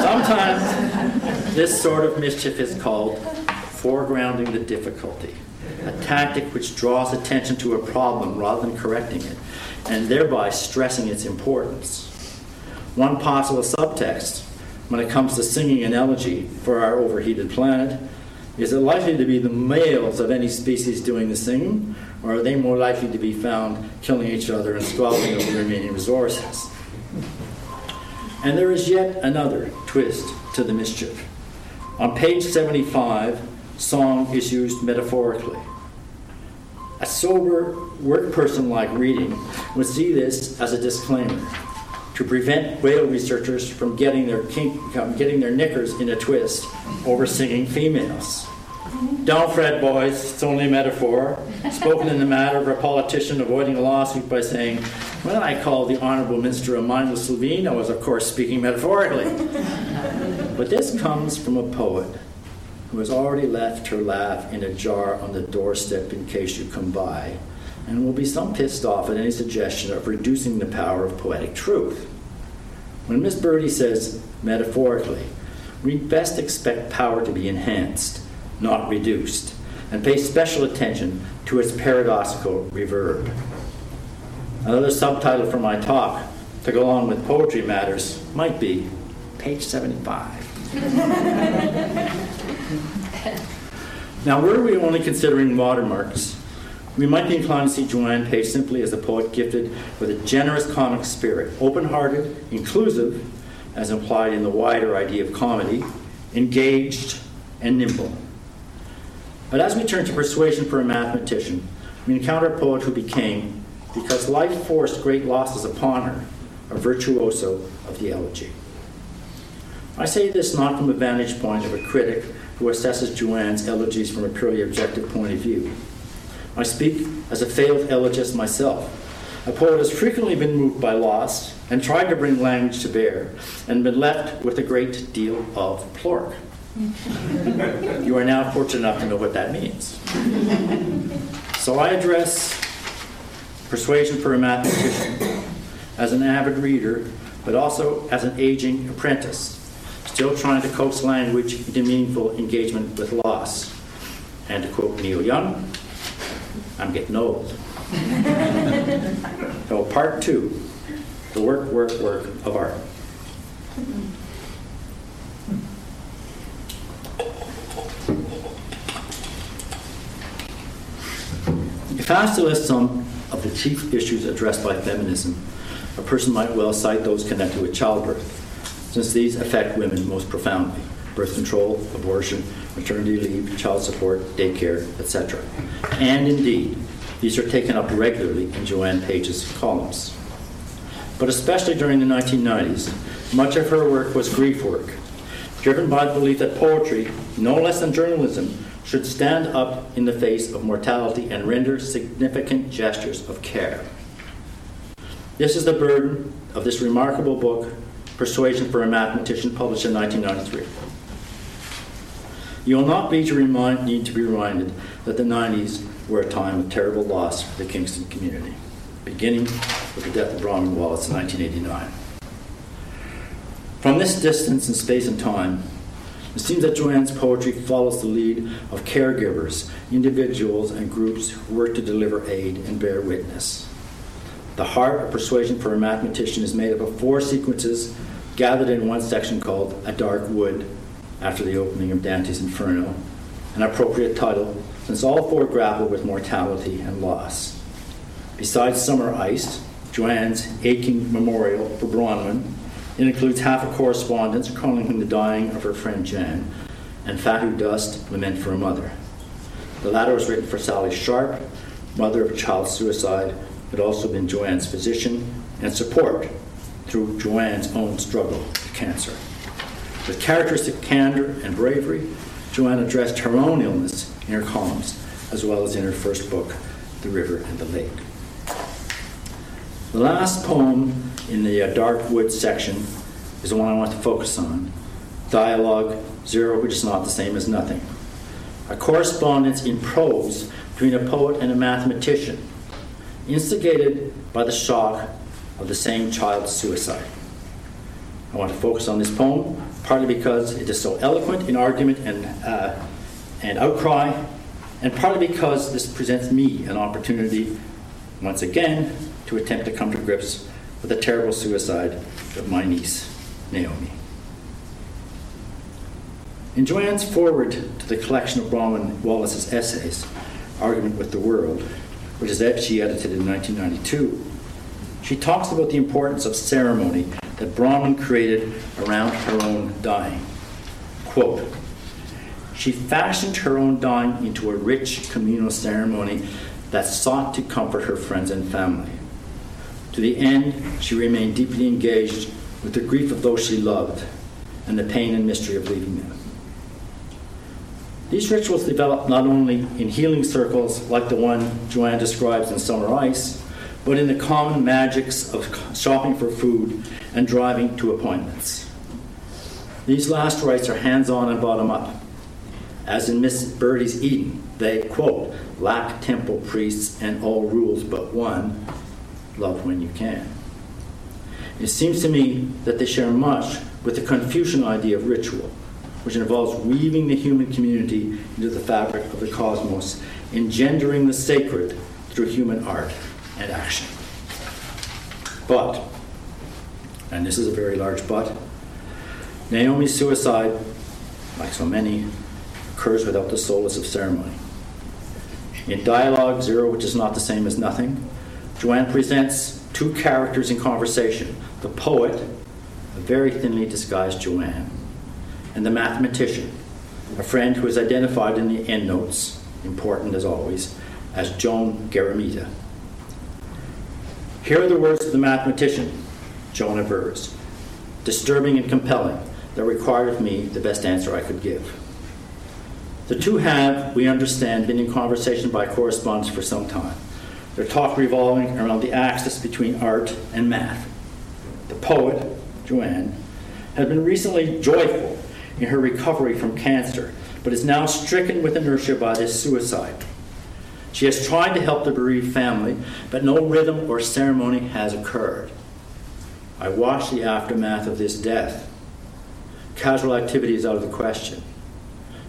Sometimes this sort of mischief is called foregrounding the difficulty, a tactic which draws attention to a problem rather than correcting it, and thereby stressing its importance. One possible subtext when it comes to singing an elegy for our overheated planet is it likely to be the males of any species doing the singing, or are they more likely to be found killing each other and squabbling over the remaining resources? And there is yet another twist to the mischief. On page 75, song is used metaphorically. A sober, work person like reading would see this as a disclaimer to prevent whale researchers from getting their, kink, getting their knickers in a twist over singing females. Don't fret, boys, it's only a metaphor, spoken in the matter of a politician avoiding a lawsuit by saying, When I called the Honorable Minister a mindless Levine, I was, of course, speaking metaphorically. but this comes from a poet who has already left her laugh in a jar on the doorstep in case you come by, and will be some pissed off at any suggestion of reducing the power of poetic truth. When Miss Birdie says metaphorically, we best expect power to be enhanced, not reduced, and pay special attention to its paradoxical reverb. Another subtitle for my talk to go along with poetry matters might be page 75. now, were we only considering watermarks, we might be inclined to see Joanne Page simply as a poet gifted with a generous comic spirit, open hearted, inclusive, as implied in the wider idea of comedy, engaged, and nimble. But as we turn to persuasion for a mathematician, we encounter a poet who became, because life forced great losses upon her, a virtuoso of the elegy. I say this not from the vantage point of a critic who assesses Joanne's elegies from a purely objective point of view. I speak as a failed elegist myself. A poet has frequently been moved by loss and tried to bring language to bear and been left with a great deal of plork. you are now fortunate enough to know what that means. So I address persuasion for a mathematician as an avid reader, but also as an aging apprentice, still trying to coax language into meaningful engagement with loss. And to quote Neil Young, I'm getting old. so, part two the work, work, work of art. If asked to list some of the chief issues addressed by feminism, a person might well cite those connected with childbirth, since these affect women most profoundly birth control, abortion, maternity leave, child support, daycare, etc. And indeed, These are taken up regularly in Joanne Page's columns. But especially during the 1990s, much of her work was grief work, driven by the belief that poetry, no less than journalism, should stand up in the face of mortality and render significant gestures of care. This is the burden of this remarkable book, Persuasion for a Mathematician, published in 1993. You will not to remind, need to be reminded that the 90s were a time of terrible loss for the Kingston community, beginning with the death of Bronwyn Wallace in 1989. From this distance in space and time, it seems that Joanne's poetry follows the lead of caregivers, individuals, and groups who work to deliver aid and bear witness. The heart of persuasion for a mathematician is made up of four sequences gathered in one section called A Dark Wood, after the opening of Dante's Inferno, an appropriate title since all four grapple with mortality and loss. Besides Summer Ice, Joanne's aching memorial for Bronwyn, it includes half a correspondence chronicling the dying of her friend Jan, and Fatu Dust, Lament for a Mother. The latter was written for Sally Sharp, mother of a child suicide, had also been Joanne's physician and support through Joanne's own struggle with cancer. With characteristic candor and bravery, Joanne addressed her own illness in her columns, as well as in her first book, The River and the Lake. The last poem in the uh, Dark Wood section is the one I want to focus on Dialogue Zero, which is not the same as nothing. A correspondence in prose between a poet and a mathematician, instigated by the shock of the same child's suicide. I want to focus on this poem, partly because it is so eloquent in argument and, uh, and outcry, and partly because this presents me an opportunity, once again, to attempt to come to grips with the terrible suicide of my niece, Naomi. In Joanne's foreword to the collection of Bronwyn Wallace's essays, Argument with the World, which is that she edited in 1992, she talks about the importance of ceremony that Bronwyn created around her own dying. Quote, she fashioned her own dying into a rich communal ceremony that sought to comfort her friends and family. To the end, she remained deeply engaged with the grief of those she loved and the pain and mystery of leaving them. These rituals developed not only in healing circles like the one Joanne describes in Summer Ice, but in the common magics of shopping for food and driving to appointments. These last rites are hands on and bottom up. As in Miss Birdie's Eden, they, quote, lack temple priests and all rules but one love when you can. It seems to me that they share much with the Confucian idea of ritual, which involves weaving the human community into the fabric of the cosmos, engendering the sacred through human art and action. But, and this is a very large but, Naomi's suicide, like so many, occurs without the solace of ceremony. In Dialogue Zero, which is not the same as nothing, Joanne presents two characters in conversation the poet, a very thinly disguised Joanne, and the mathematician, a friend who is identified in the endnotes, important as always, as Joan Garamita. Here are the words of the mathematician, Joan avers, disturbing and compelling, that required of me the best answer I could give. The two have, we understand, been in conversation by correspondence for some time, their talk revolving around the axis between art and math. The poet, Joanne, had been recently joyful in her recovery from cancer, but is now stricken with inertia by this suicide. She has tried to help the bereaved family, but no rhythm or ceremony has occurred. I watch the aftermath of this death. Casual activity is out of the question.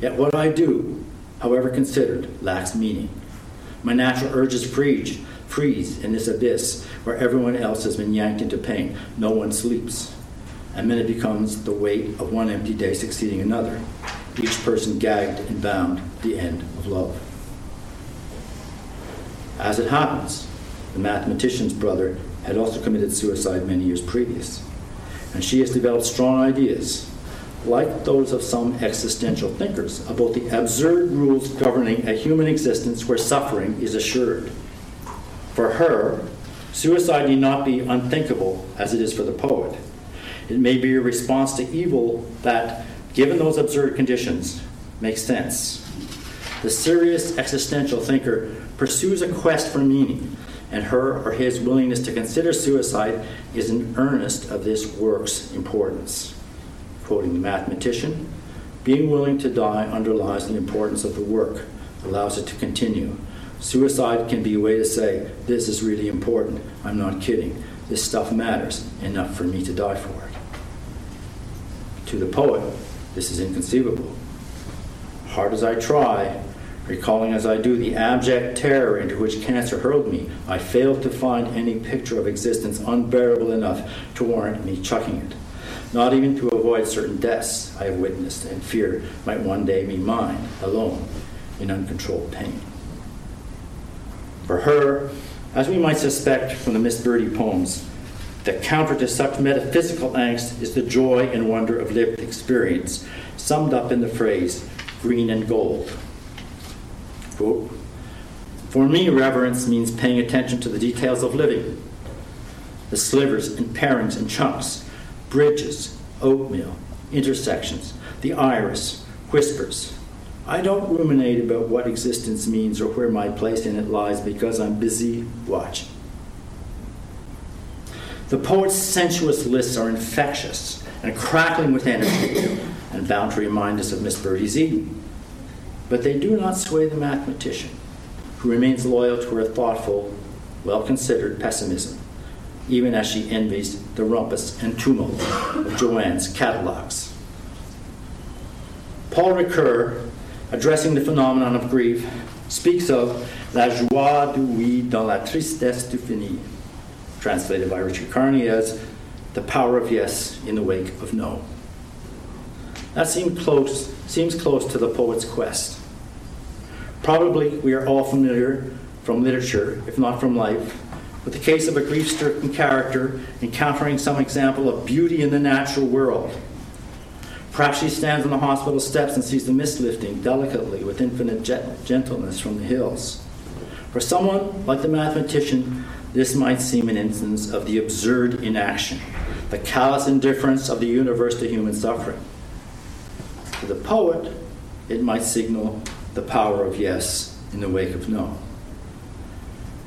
Yet what I do, however considered, lacks meaning. My natural urges freeze, freeze in this abyss where everyone else has been yanked into pain. No one sleeps. And then it becomes the weight of one empty day succeeding another, each person gagged and bound, the end of love. As it happens, the mathematician's brother had also committed suicide many years previous, and she has developed strong ideas, like those of some existential thinkers, about the absurd rules governing a human existence where suffering is assured. For her, suicide need not be unthinkable as it is for the poet. It may be a response to evil that, given those absurd conditions, makes sense. The serious existential thinker pursues a quest for meaning, and her or his willingness to consider suicide is an earnest of this work's importance. Quoting the mathematician, being willing to die underlies the importance of the work, allows it to continue. Suicide can be a way to say, This is really important. I'm not kidding. This stuff matters enough for me to die for it. To the poet, this is inconceivable. Hard as I try, recalling as I do the abject terror into which cancer hurled me, I failed to find any picture of existence unbearable enough to warrant me chucking it. Not even to avoid certain deaths I have witnessed and fear might one day be mine, alone, in uncontrolled pain. For her, as we might suspect from the Miss Birdie poems, the counter to such metaphysical angst is the joy and wonder of lived experience, summed up in the phrase, green and gold. Quote, For me, reverence means paying attention to the details of living the slivers and parings and chunks, bridges, oatmeal, intersections, the iris, whispers. I don't ruminate about what existence means or where my place in it lies because I'm busy watching. The poet's sensuous lists are infectious and crackling with energy and bound to remind us of Miss Birdie's Eden. But they do not sway the mathematician, who remains loyal to her thoughtful, well considered pessimism, even as she envies the rumpus and tumult of Joanne's catalogues. Paul Ricoeur, addressing the phenomenon of grief, speaks of la joie du oui dans la tristesse du fini, translated by Richard Kearney as the power of yes in the wake of no. That seems close, seems close to the poet's quest. Probably we are all familiar from literature, if not from life, with the case of a grief stricken character encountering some example of beauty in the natural world. Perhaps she stands on the hospital steps and sees the mist lifting delicately with infinite gentleness from the hills. For someone like the mathematician, this might seem an instance of the absurd inaction, the callous indifference of the universe to human suffering. To the poet, it might signal the power of yes in the wake of no.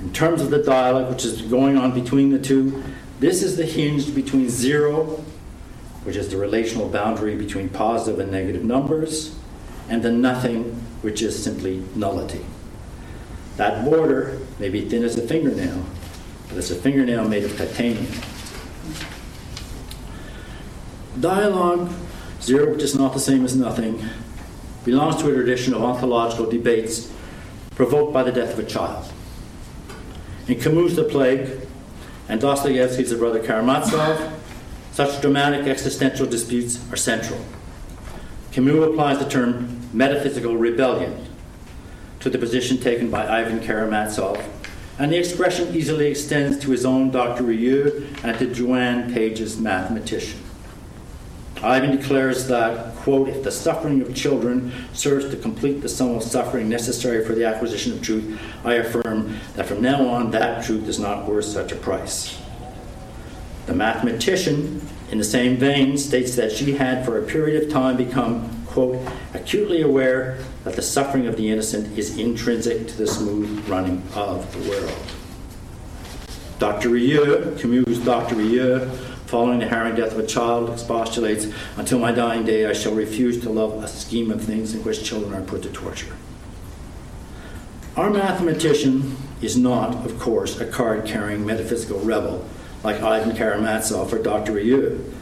In terms of the dialogue which is going on between the two, this is the hinge between zero, which is the relational boundary between positive and negative numbers, and the nothing, which is simply nullity. That border may be thin as a fingernail, but it's a fingernail made of titanium. Dialogue, zero, which is not the same as nothing, belongs to a tradition of ontological debates provoked by the death of a child. In Camus' The Plague and Dostoevsky's The Brother Karamazov, such dramatic existential disputes are central. Camus applies the term metaphysical rebellion to the position taken by Ivan Karamazov, and the expression easily extends to his own Dr. Rieux and to Joanne Page's mathematician. Ivan declares that, quote, if the suffering of children serves to complete the sum of suffering necessary for the acquisition of truth, I affirm that from now on that truth is not worth such a price. The mathematician, in the same vein, states that she had for a period of time become, quote, acutely aware that the suffering of the innocent is intrinsic to the smooth running of the world. Dr. Rieux, Camus' Dr. Rieux, following the harrowing death of a child, expostulates, Until my dying day, I shall refuse to love a scheme of things in which children are put to torture. Our mathematician is not, of course, a card carrying metaphysical rebel like Ivan Karamazov or Dr. Rieux,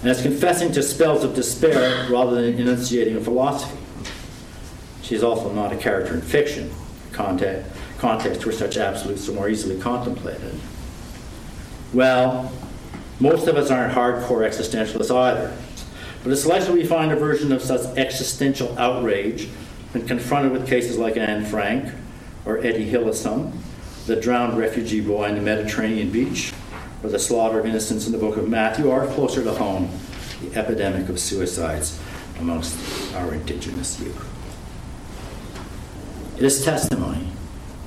and is confessing to spells of despair rather than enunciating a philosophy. She is also not a character in fiction, context, context where such absolutes are more easily contemplated. Well, most of us aren't hardcore existentialists either. But it's likely we find a version of such existential outrage when confronted with cases like Anne Frank or Etty Hillesum, the drowned refugee boy on the Mediterranean beach, or the slaughter of innocents in the book of Matthew, or closer to home, the epidemic of suicides amongst our indigenous youth. It is testimony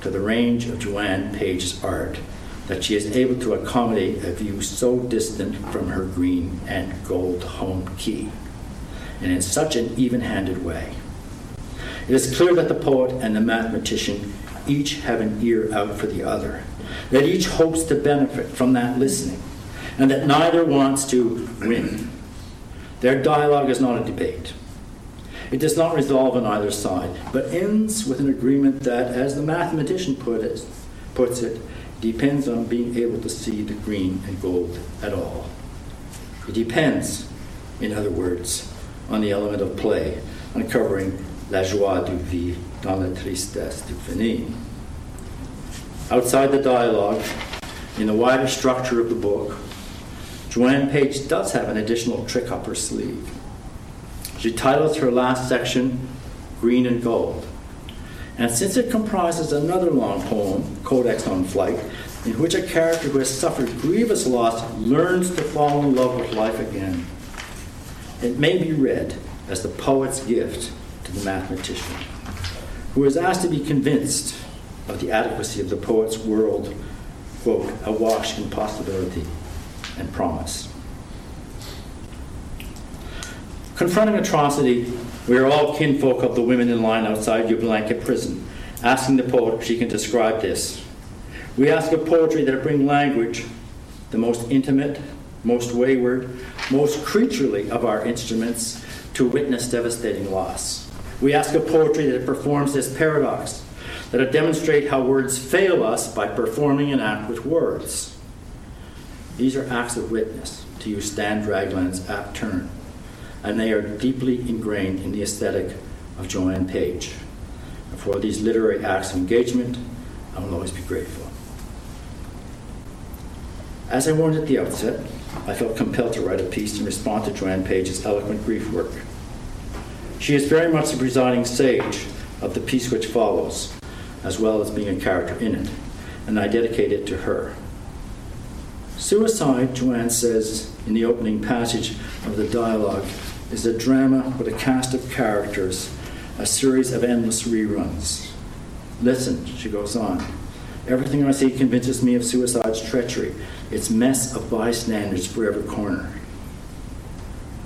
to the range of Joanne Page's art that she is able to accommodate a view so distant from her green and gold home key, and in such an even handed way. It is clear that the poet and the mathematician each have an ear out for the other, that each hopes to benefit from that listening, and that neither wants to win. Their dialogue is not a debate. It does not resolve on either side, but ends with an agreement that, as the mathematician put it, puts it, depends on being able to see the green and gold at all. It depends, in other words, on the element of play, uncovering la joie du vivre dans la tristesse du finir. Outside the dialogue, in the wider structure of the book, Joanne Page does have an additional trick up her sleeve. She titles her last section Green and Gold. And since it comprises another long poem, Codex on Flight, in which a character who has suffered grievous loss learns to fall in love with life again, it may be read as the poet's gift to the mathematician, who is asked to be convinced of the adequacy of the poet's world, quote, awash in possibility and promise. Confronting atrocity, we are all kinfolk of the women in line outside Jablanka prison, asking the poet if she can describe this. We ask of poetry that bring language, the most intimate, most wayward, most creaturely of our instruments, to witness devastating loss. We ask of poetry that performs this paradox, that it demonstrate how words fail us by performing an act with words. These are acts of witness, to use Stan Dragland's apt turn, and they are deeply ingrained in the aesthetic of Joanne Page. And for these literary acts of engagement, I will always be grateful. As I warned at the outset, I felt compelled to write a piece in response to Joanne Page's eloquent grief work. She is very much the presiding sage of the piece which follows, as well as being a character in it, and I dedicate it to her. Suicide, Joanne says in the opening passage of the dialogue, is a drama with a cast of characters, a series of endless reruns. Listen, she goes on. Everything I see convinces me of suicide's treachery, its mess of bystanders for every corner.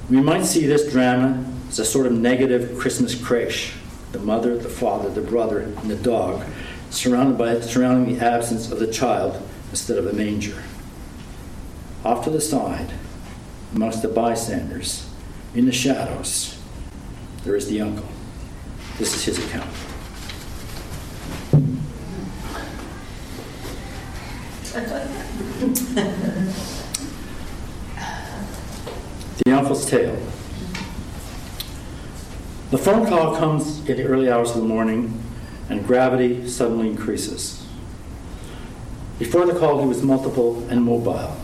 We might see this drama as a sort of negative Christmas creche the mother, the father, the brother, and the dog, surrounded by, surrounding the absence of the child instead of a manger. Off to the side, amongst the bystanders, in the shadows, there is the uncle. This is his account. the uncle's tale. The phone call comes in the early hours of the morning, and gravity suddenly increases. Before the call, he was multiple and mobile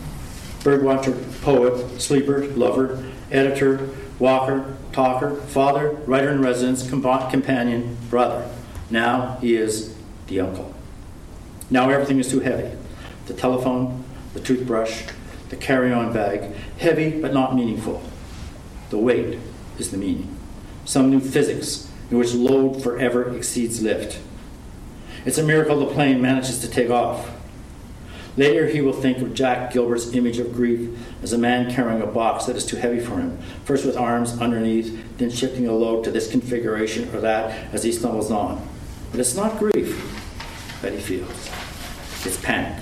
birdwatcher, poet, sleeper, lover, editor, walker, talker, father, writer in residence, companion, brother. Now he is the uncle. Now everything is too heavy the telephone, the toothbrush, the carry on bag, heavy but not meaningful. The weight is the meaning some new physics in which load forever exceeds lift. It's a miracle the plane manages to take off. Later, he will think of Jack Gilbert's image of grief as a man carrying a box that is too heavy for him, first with arms underneath, then shifting a load to this configuration or that as he stumbles on. But it's not grief that he feels, it's panic.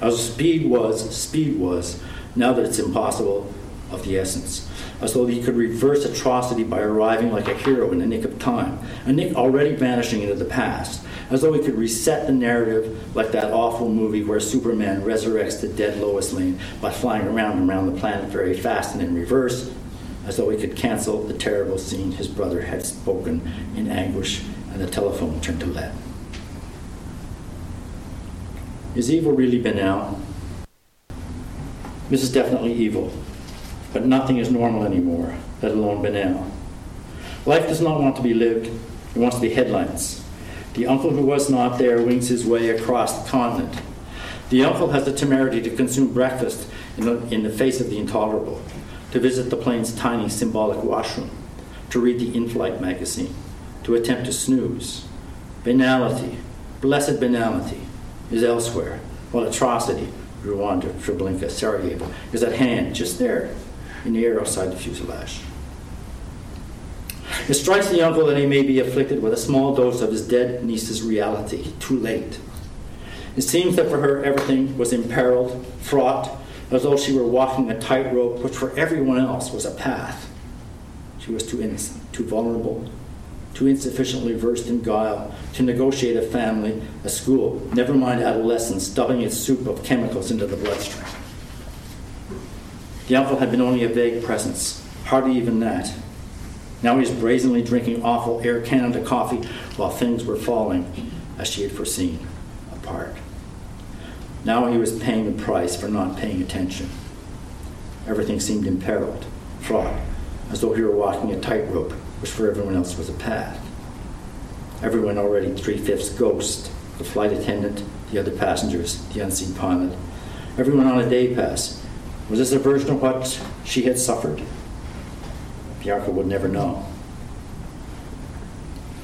As speed was, speed was, now that it's impossible, of the essence as though he could reverse atrocity by arriving like a hero in the nick of time, a nick already vanishing into the past, as though we could reset the narrative like that awful movie where Superman resurrects the dead Lois Lane by flying around and around the planet very fast and in reverse, as though we could cancel the terrible scene his brother had spoken in anguish and the telephone turned to lead. Is evil really banal? This is definitely evil but nothing is normal anymore, let alone banal. Life does not want to be lived, it wants to be headlines. The uncle who was not there wings his way across the continent. The uncle has the temerity to consume breakfast in the, in the face of the intolerable, to visit the plane's tiny symbolic washroom, to read the in flight magazine, to attempt to snooze. Banality, Blessed banality is elsewhere, while atrocity, Rwanda, Treblinka, Sarajevo, is at hand, just there, in the air outside the fuselage. It strikes the uncle that he may be afflicted with a small dose of his dead niece's reality, too late. It seems that for her everything was imperiled, fraught, as though she were walking a tightrope which for everyone else was a path. She was too innocent, too vulnerable, too insufficiently versed in guile to negotiate a family, a school, never mind adolescence, stuffing its soup of chemicals into the bloodstream. The uncle had been only a vague presence, hardly even that. Now he was brazenly drinking awful Air Canada coffee while things were falling, as she had foreseen, apart. Now he was paying the price for not paying attention. Everything seemed imperiled, fraught, as though he were walking a tightrope, which for everyone else was a path. Everyone already three fifths ghost, the flight attendant, the other passengers, the unseen pilot, everyone on a day pass. Was this a version of what she had suffered? Bianca would never know.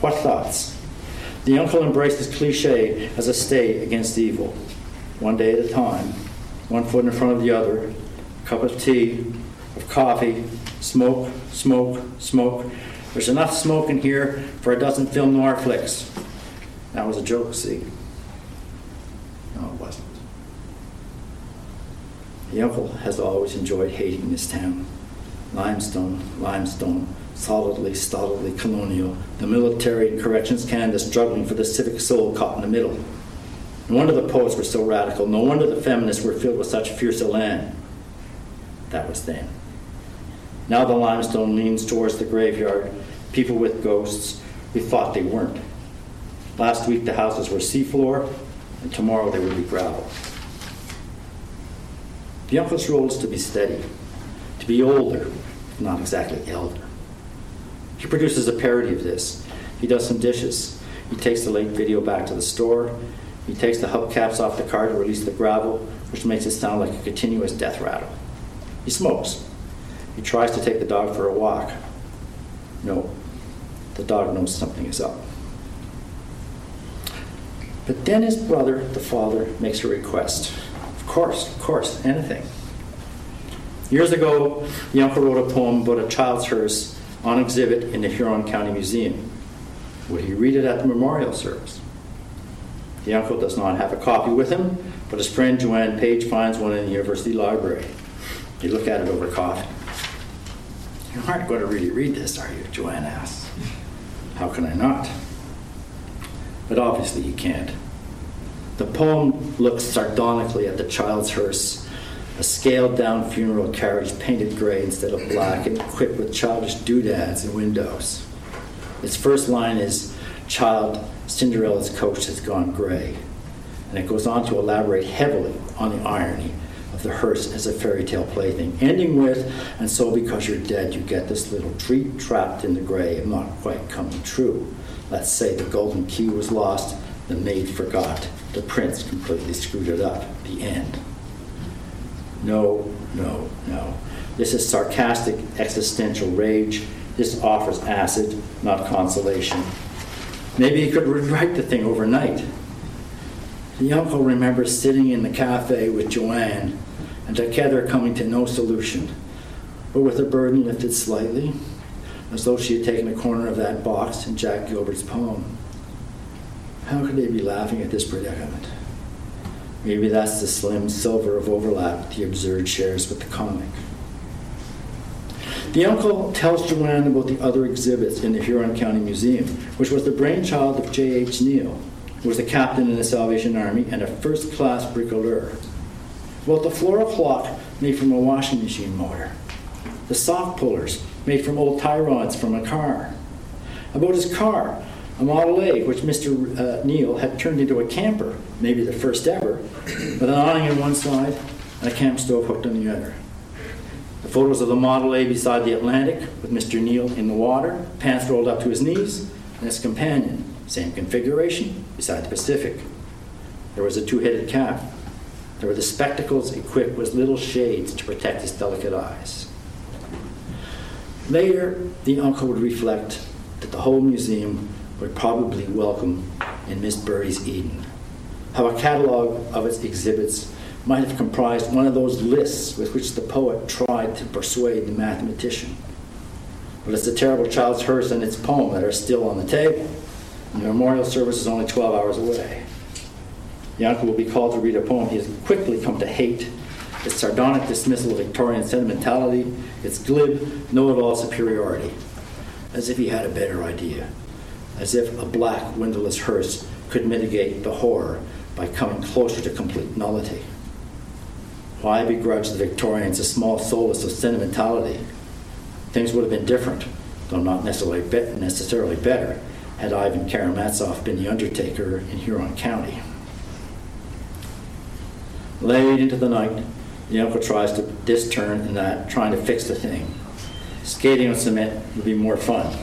What thoughts? The uncle embraced his cliche as a stay against evil, one day at a time, one foot in front of the other, a cup of tea, of coffee, smoke, smoke, smoke. There's enough smoke in here for a dozen film noir flicks. That was a joke, see? No, it wasn't. The uncle has always enjoyed hating this town limestone, limestone, solidly, stolidly colonial, the military and corrections Canada struggling for the civic soul caught in the middle. No wonder the poets were so radical. No wonder the feminists were filled with such fierce elan. That was then. Now the limestone leans towards the graveyard, people with ghosts. We thought they weren't. Last week the houses were seafloor, and tomorrow they will be gravel. The uncle's role is to be steady, to be older, not exactly elder. He produces a parody of this. He does some dishes. He takes the late video back to the store. He takes the hubcaps off the car to release the gravel, which makes it sound like a continuous death rattle. He smokes. He tries to take the dog for a walk. No, the dog knows something is up. But then his brother, the father, makes a request. Of course, of course, anything. Years ago, the uncle wrote a poem about a child's hearse on exhibit in the Huron County Museum. Would he read it at the memorial service? The uncle does not have a copy with him, but his friend Joanne Page finds one in the university library. They look at it over coffee. You aren't going to really read this, are you? Joanne asks. How can I not? But obviously you can't. The poem looks sardonically at the child's hearse, a scaled down funeral carriage painted gray instead of black and equipped with childish doodads and windows. Its first line is Child, Cinderella's coach has gone gray. And it goes on to elaborate heavily on the irony of the hearse as a fairy tale plaything, ending with, and so because you're dead, you get this little treat trapped in the gray of not quite coming true. Let's say the golden key was lost, the maid forgot, the prince completely screwed it up. The end. No, no, no. This is sarcastic existential rage. This offers acid, not consolation. Maybe he could rewrite the thing overnight. The uncle remembers sitting in the cafe with Joanne and together coming to no solution, but with her burden lifted slightly, as though she had taken a corner of that box in Jack Gilbert's poem. How could they be laughing at this predicament? Maybe that's the slim silver of overlap the absurd shares with the comic. The uncle tells Joanne about the other exhibits in the Huron County Museum, which was the brainchild of J.H. Neal, who was a captain in the Salvation Army and a first class bricoleur. About the floral clock made from a washing machine motor, the sock pullers made from old tie rods from a car, about his car, a Model A, which Mr. Uh, Neal had turned into a camper, maybe the first ever, with an awning on one side and a camp stove hooked on the other. The photos of the Model A beside the Atlantic, with Mr. Neal in the water, pants rolled up to his knees, and his companion, same configuration, beside the Pacific. There was a two headed cap. There were the spectacles equipped with little shades to protect his delicate eyes. Later, the uncle would reflect that the whole museum would probably welcome in Miss Birdie's Eden. How a catalogue of its exhibits might have comprised one of those lists with which the poet tried to persuade the mathematician. But it's the terrible child's hearse and its poem that are still on the table. And the memorial service is only 12 hours away. Uncle will be called to read a poem he has quickly come to hate. Its sardonic dismissal of Victorian sentimentality, its glib, know it all superiority, as if he had a better idea, as if a black, windowless hearse could mitigate the horror by coming closer to complete nullity. Why begrudge the Victorians a small solace of sentimentality? Things would have been different, though not necessarily, be- necessarily better, had Ivan Karamazov been the undertaker in Huron County. Late into the night, the uncle tries to this turn and that, trying to fix the thing. Skating on cement would be more fun.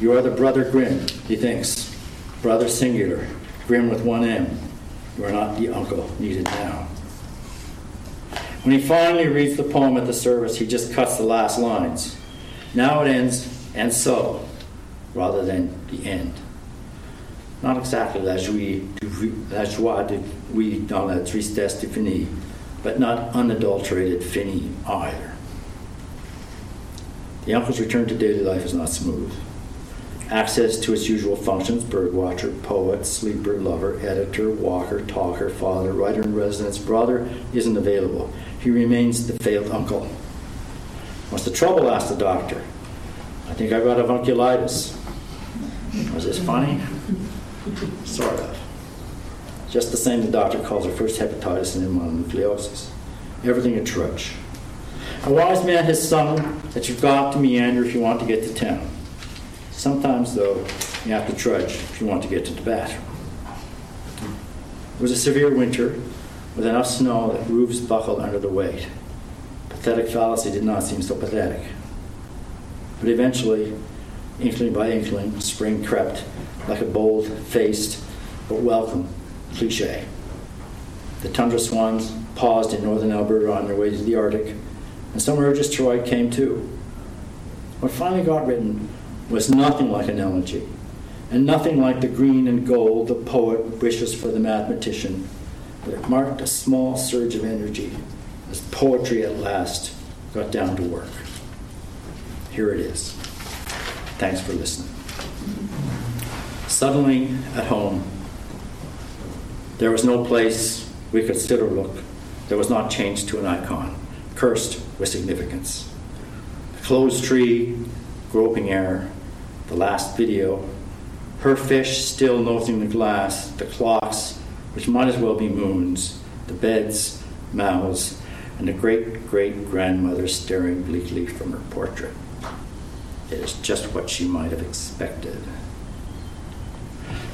You are the brother Grimm, he thinks. Brother singular, Grimm with one M. You are not the uncle needed now. When he finally reads the poem at the service, he just cuts the last lines. Now it ends, and so, rather than the end. Not exactly la joie, la joie de oui dans la tristesse du fini, but not unadulterated fini either. The uncle's return to daily life is not smooth. Access to its usual functions birdwatcher, poet, sleeper, lover, editor, walker, talker, father, writer in residence, brother isn't available. He remains the failed uncle. What's the trouble? asked the doctor. I think I've got avunculitis. Was this funny? Sort of. Just the same, the doctor calls her first hepatitis and then mononucleosis. Everything a trudge. A wise man has sung that you've got to meander if you want to get to town. Sometimes, though, you have to trudge if you want to get to the bathroom. It was a severe winter with enough snow that roofs buckled under the weight. Pathetic fallacy did not seem so pathetic. But eventually, inkling by inkling, spring crept like a bold faced but welcome cliche. The tundra swans paused in northern Alberta on their way to the Arctic, and some urges write came too. What finally got written was nothing like an elegy, and nothing like the green and gold the poet wishes for the mathematician, but it marked a small surge of energy as poetry at last got down to work. Here it is. Thanks for listening. Suddenly, at home, there was no place we could sit or look that was not changed to an icon, cursed with significance. The closed tree, groping air, the last video, her fish still nosing the glass, the clocks, which might as well be moons, the beds, mouths, and the great great grandmother staring bleakly from her portrait. It is just what she might have expected.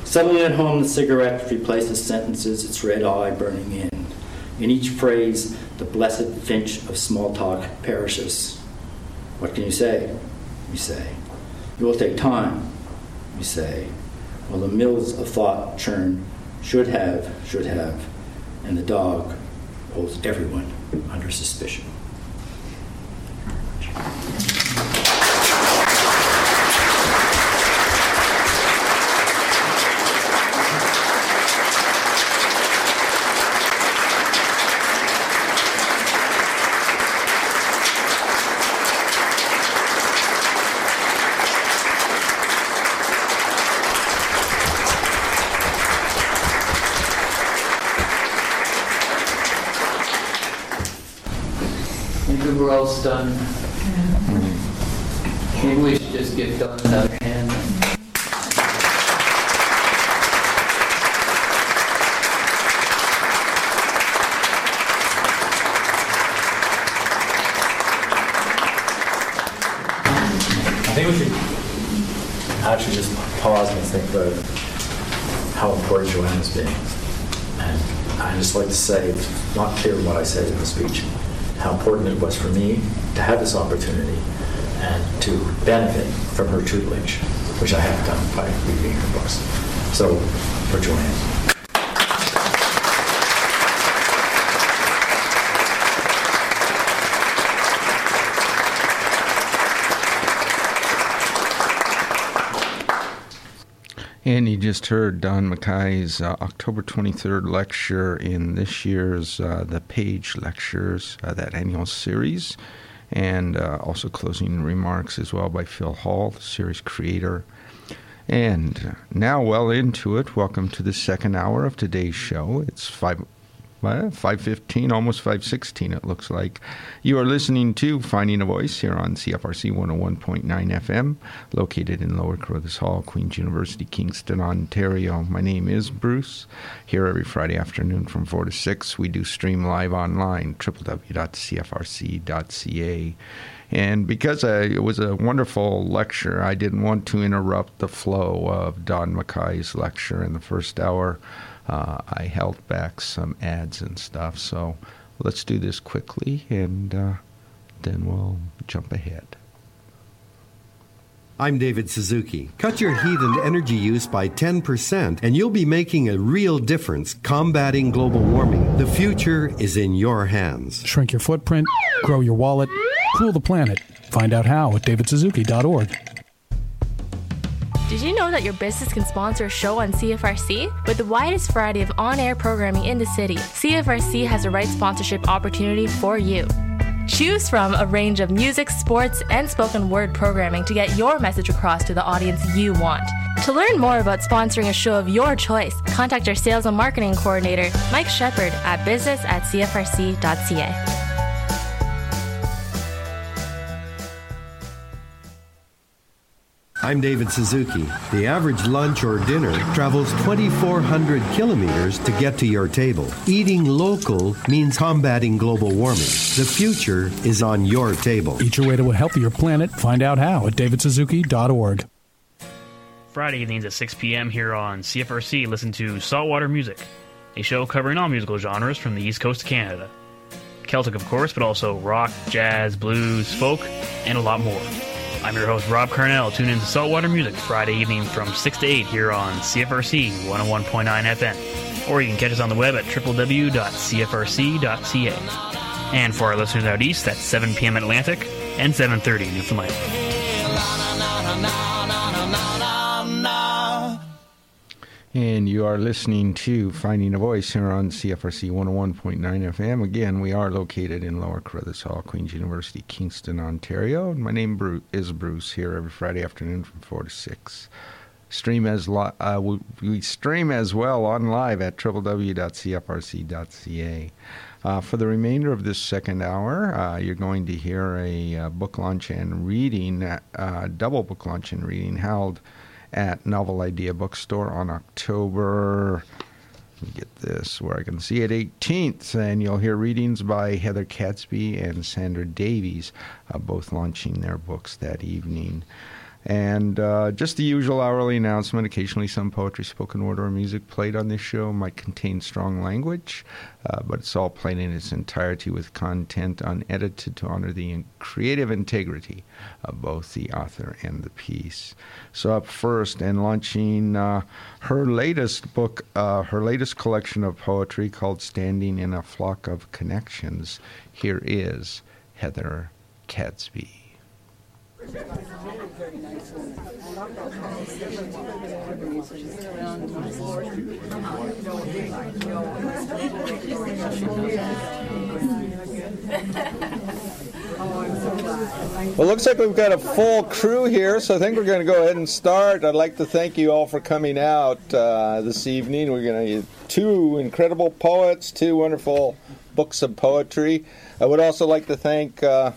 Suddenly at home, the cigarette replaces sentences, its red eye burning in. In each phrase, the blessed finch of small talk perishes. What can you say? You say. It will take time, you say. While the mills of thought churn, should have, should have, and the dog holds everyone under suspicion. Maybe we're all stunned. Maybe we should just give Don another hand. I think we should actually just pause and think about how important Joanne has been. And I just like to say, it's not clear what I said in the speech, how important it was for me to have this opportunity and to benefit from her tutelage, which I have done by reading her books. So, for Joanne. And you just heard Don McKay's uh, October 23rd lecture in this year's uh, The Page Lectures, uh, that annual series, and uh, also closing remarks as well by Phil Hall, the series creator. And now, well into it, welcome to the second hour of today's show. It's five well, 515, almost 516, it looks like. You are listening to Finding a Voice here on CFRC 101.9 FM, located in Lower Carruthers Hall, Queen's University, Kingston, Ontario. My name is Bruce. Here every Friday afternoon from 4 to 6, we do stream live online, www.cfrc.ca. And because I, it was a wonderful lecture, I didn't want to interrupt the flow of Don McKay's lecture in the first hour uh, I held back some ads and stuff. So let's do this quickly and uh, then we'll jump ahead. I'm David Suzuki. Cut your heat and energy use by 10%, and you'll be making a real difference combating global warming. The future is in your hands. Shrink your footprint, grow your wallet, cool the planet. Find out how at davidsuzuki.org. Did you know that your business can sponsor a show on CFRC? With the widest variety of on air programming in the city, CFRC has the right sponsorship opportunity for you. Choose from a range of music, sports, and spoken word programming to get your message across to the audience you want. To learn more about sponsoring a show of your choice, contact our sales and marketing coordinator, Mike Shepard, at business at cfrc.ca. I'm David Suzuki. The average lunch or dinner travels 2,400 kilometers to get to your table. Eating local means combating global warming. The future is on your table. Eat your way to a healthier planet. Find out how at davidsuzuki.org. Friday evenings at 6 p.m. here on CFRC, listen to Saltwater Music, a show covering all musical genres from the East Coast of Canada. Celtic, of course, but also rock, jazz, blues, folk, and a lot more. I'm your host, Rob Carnell. Tune in to Saltwater Music Friday evening from 6 to 8 here on CFRC 101.9 FM. Or you can catch us on the web at www.cfrc.ca. And for our listeners out east, that's 7 p.m. Atlantic and 7.30 Newfoundland. And you are listening to Finding a Voice here on CFRC 101.9 FM. Again, we are located in Lower Carruthers Hall, Queen's University, Kingston, Ontario. And my name is Bruce here every Friday afternoon from 4 to 6. Stream as li- uh, we, we, stream as well on live at www.cfrc.ca. Uh, for the remainder of this second hour, uh, you're going to hear a uh, book launch and reading, uh, double book launch and reading held at Novel Idea Bookstore on October. Let me get this where I can see it 18th, and you'll hear readings by Heather Cadsby and Sandra Davies, uh, both launching their books that evening. And uh, just the usual hourly announcement. Occasionally, some poetry, spoken word, or music played on this show might contain strong language, uh, but it's all played in its entirety with content unedited to honor the creative integrity of both the author and the piece. So, up first, and launching uh, her latest book, uh, her latest collection of poetry called Standing in a Flock of Connections, here is Heather Cadsby. Well, looks like we've got a full crew here, so I think we're going to go ahead and start. I'd like to thank you all for coming out uh, this evening. We're going to two incredible poets, two wonderful books of poetry. I would also like to thank uh,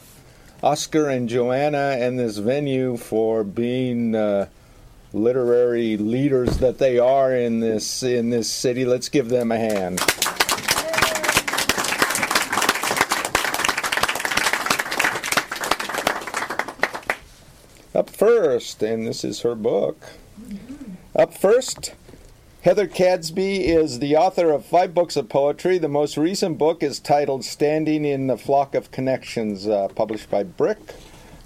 Oscar and Joanna and this venue for being uh, literary leaders that they are in this in this city. Let's give them a hand. Up first, and this is her book. Up first, Heather Cadsby is the author of five books of poetry. The most recent book is titled Standing in the Flock of Connections, uh, published by Brick,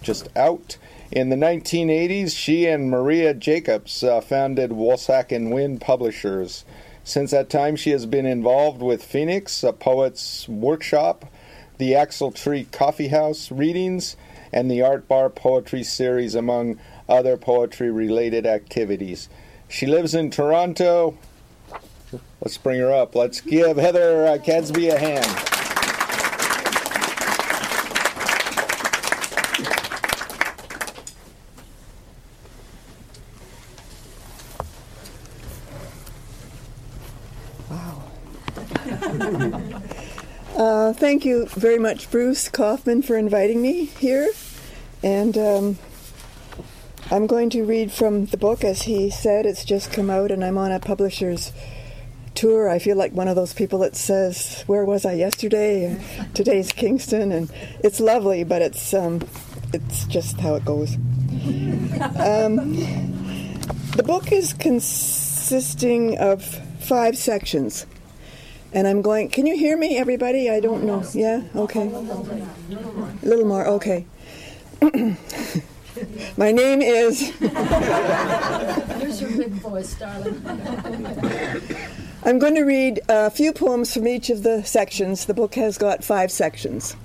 just out. In the 1980s, she and Maria Jacobs uh, founded Wolsak and Wynn Publishers. Since that time, she has been involved with Phoenix, a poet's workshop, the Axle Tree Coffee House readings, and the Art Bar Poetry Series, among other poetry related activities. She lives in Toronto. Let's bring her up. Let's give Heather uh, Cadsby a hand. Uh, thank you very much, Bruce Kauffman, for inviting me here. And um, I'm going to read from the book, as he said. It's just come out, and I'm on a publisher's tour. I feel like one of those people that says, "Where was I yesterday?" Today's Kingston, and it's lovely, but it's um, it's just how it goes. Um, the book is consisting of five sections. And I'm going, can you hear me, everybody? I don't know. Yeah? Okay. A little more, okay. My name is. Here's your big voice, darling. I'm going to read a few poems from each of the sections. The book has got five sections.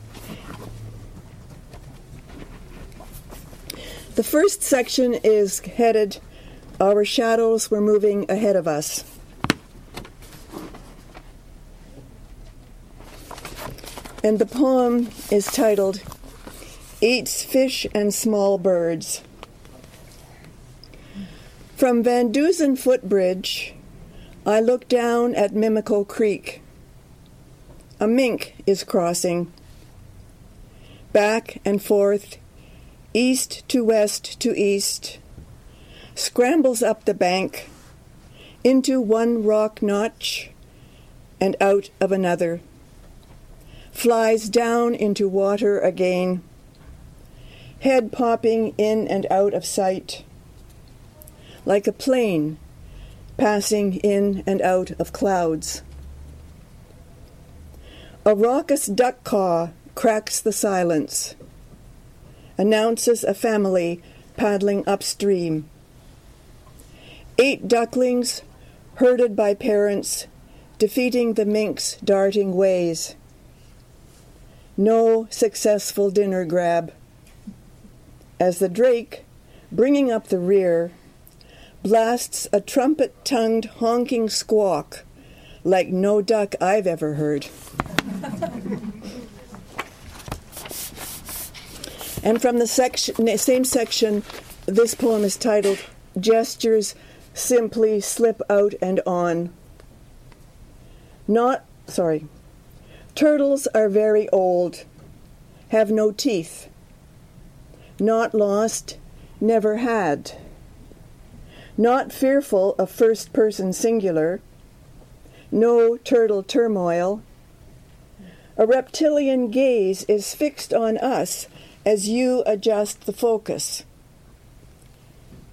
The first section is headed Our Shadows Were Moving Ahead of Us. And the poem is titled Eats Fish and Small Birds. From Van Dusen Footbridge, I look down at Mimico Creek. A mink is crossing. Back and forth, east to west to east, scrambles up the bank, into one rock notch, and out of another flies down into water again, head popping in and out of sight, like a plane passing in and out of clouds. A raucous duck caw cracks the silence, announces a family paddling upstream. Eight ducklings, herded by parents, defeating the mink's darting ways no successful dinner grab. As the drake, bringing up the rear, blasts a trumpet tongued honking squawk like no duck I've ever heard. and from the section, same section, this poem is titled Gestures Simply Slip Out and On. Not, sorry, Turtles are very old, have no teeth, not lost, never had, not fearful of first person singular, no turtle turmoil. A reptilian gaze is fixed on us as you adjust the focus.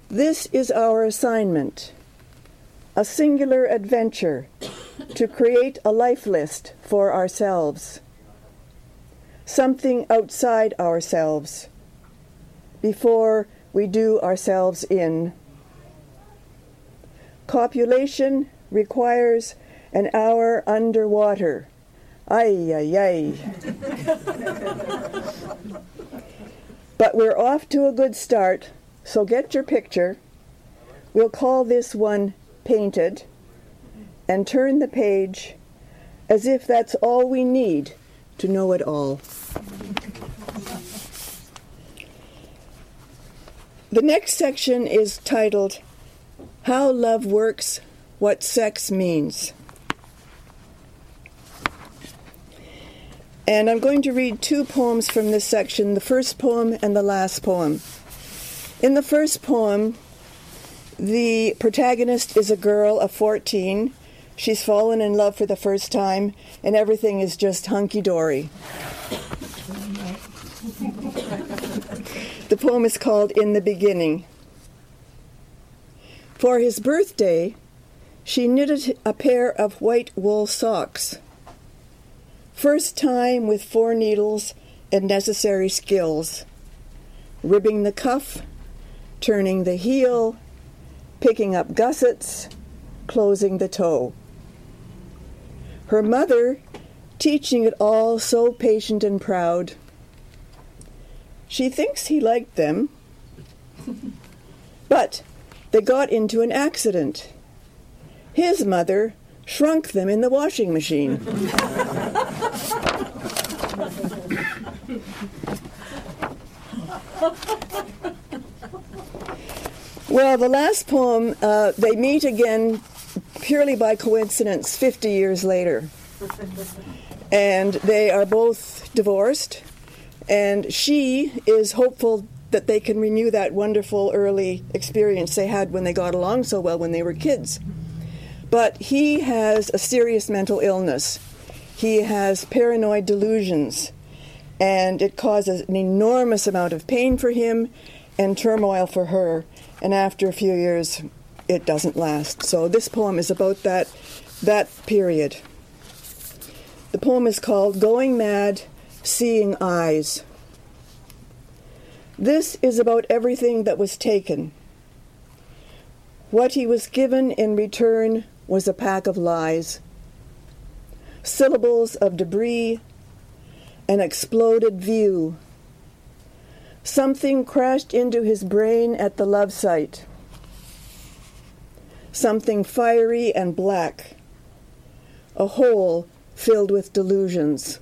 This is our assignment a singular adventure to create a life list for ourselves, something outside ourselves, before we do ourselves in. Copulation requires an hour underwater. Ay, ay, ay. but we're off to a good start, so get your picture. We'll call this one Painted and turn the page as if that's all we need to know it all. The next section is titled How Love Works, What Sex Means. And I'm going to read two poems from this section the first poem and the last poem. In the first poem, the protagonist is a girl of 14 She's fallen in love for the first time, and everything is just hunky dory. The poem is called In the Beginning. For his birthday, she knitted a pair of white wool socks. First time with four needles and necessary skills ribbing the cuff, turning the heel, picking up gussets, closing the toe. Her mother, teaching it all so patient and proud. She thinks he liked them, but they got into an accident. His mother shrunk them in the washing machine. well, the last poem, uh, they meet again purely by coincidence 50 years later. And they are both divorced, and she is hopeful that they can renew that wonderful early experience they had when they got along so well when they were kids. But he has a serious mental illness. He has paranoid delusions, and it causes an enormous amount of pain for him and turmoil for her. And after a few years, it doesn't last. So this poem is about that that period. The poem is called Going Mad, Seeing Eyes. This is about everything that was taken. What he was given in return was a pack of lies, syllables of debris, an exploded view. Something crashed into his brain at the love site. Something fiery and black. A hole filled with delusions.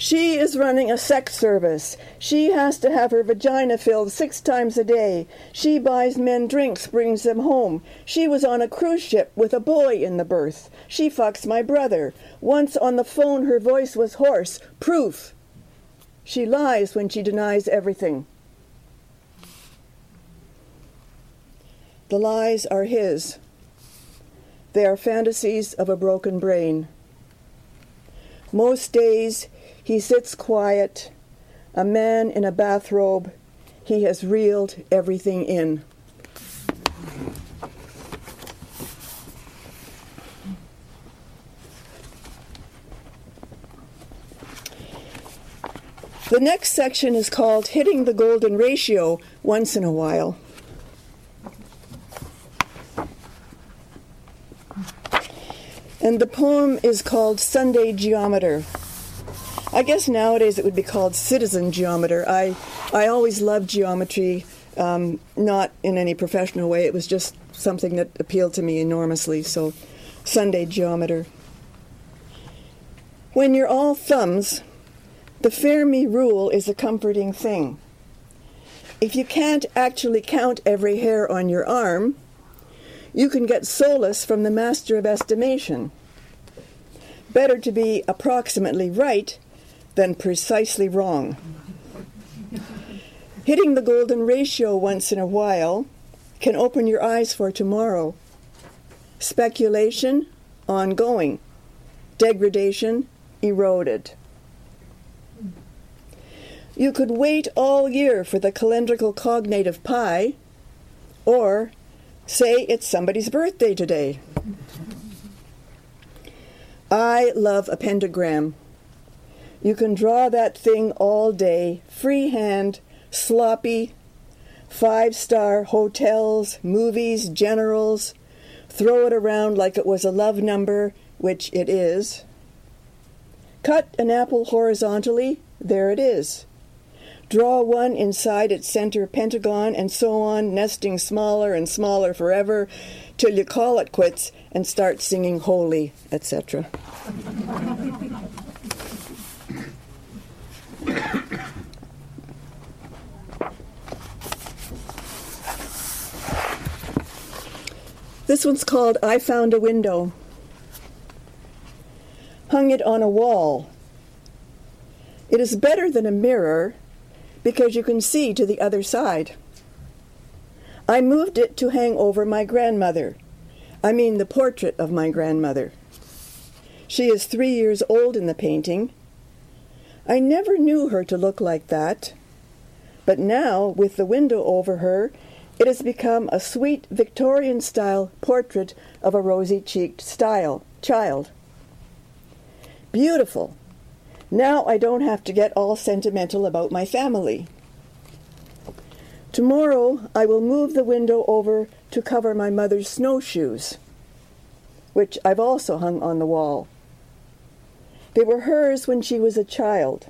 She is running a sex service. She has to have her vagina filled six times a day. She buys men drinks, brings them home. She was on a cruise ship with a boy in the berth. She fucks my brother. Once on the phone, her voice was hoarse. Proof. She lies when she denies everything. The lies are his. They are fantasies of a broken brain. Most days, he sits quiet, a man in a bathrobe. He has reeled everything in. The next section is called Hitting the Golden Ratio Once in a While. And the poem is called Sunday Geometer. I guess nowadays it would be called citizen geometer. I, I always loved geometry, um, not in any professional way. It was just something that appealed to me enormously. So, Sunday geometer. When you're all thumbs, the Fermi rule is a comforting thing. If you can't actually count every hair on your arm, you can get solace from the master of estimation. Better to be approximately right than precisely wrong. Hitting the golden ratio once in a while can open your eyes for tomorrow. Speculation, ongoing. Degradation, eroded. You could wait all year for the calendrical cognate of pi, or say it's somebody's birthday today. I love a pentagram. You can draw that thing all day, freehand, sloppy, five star hotels, movies, generals. Throw it around like it was a love number, which it is. Cut an apple horizontally, there it is. Draw one inside its center pentagon, and so on, nesting smaller and smaller forever, till you call it quits and start singing holy, etc. This one's called I Found a Window. Hung it on a wall. It is better than a mirror because you can see to the other side. I moved it to hang over my grandmother. I mean, the portrait of my grandmother. She is three years old in the painting. I never knew her to look like that. But now, with the window over her, it has become a sweet Victorian style portrait of a rosy cheeked style child. Beautiful. Now I don't have to get all sentimental about my family. Tomorrow I will move the window over to cover my mother's snowshoes, which I've also hung on the wall. They were hers when she was a child.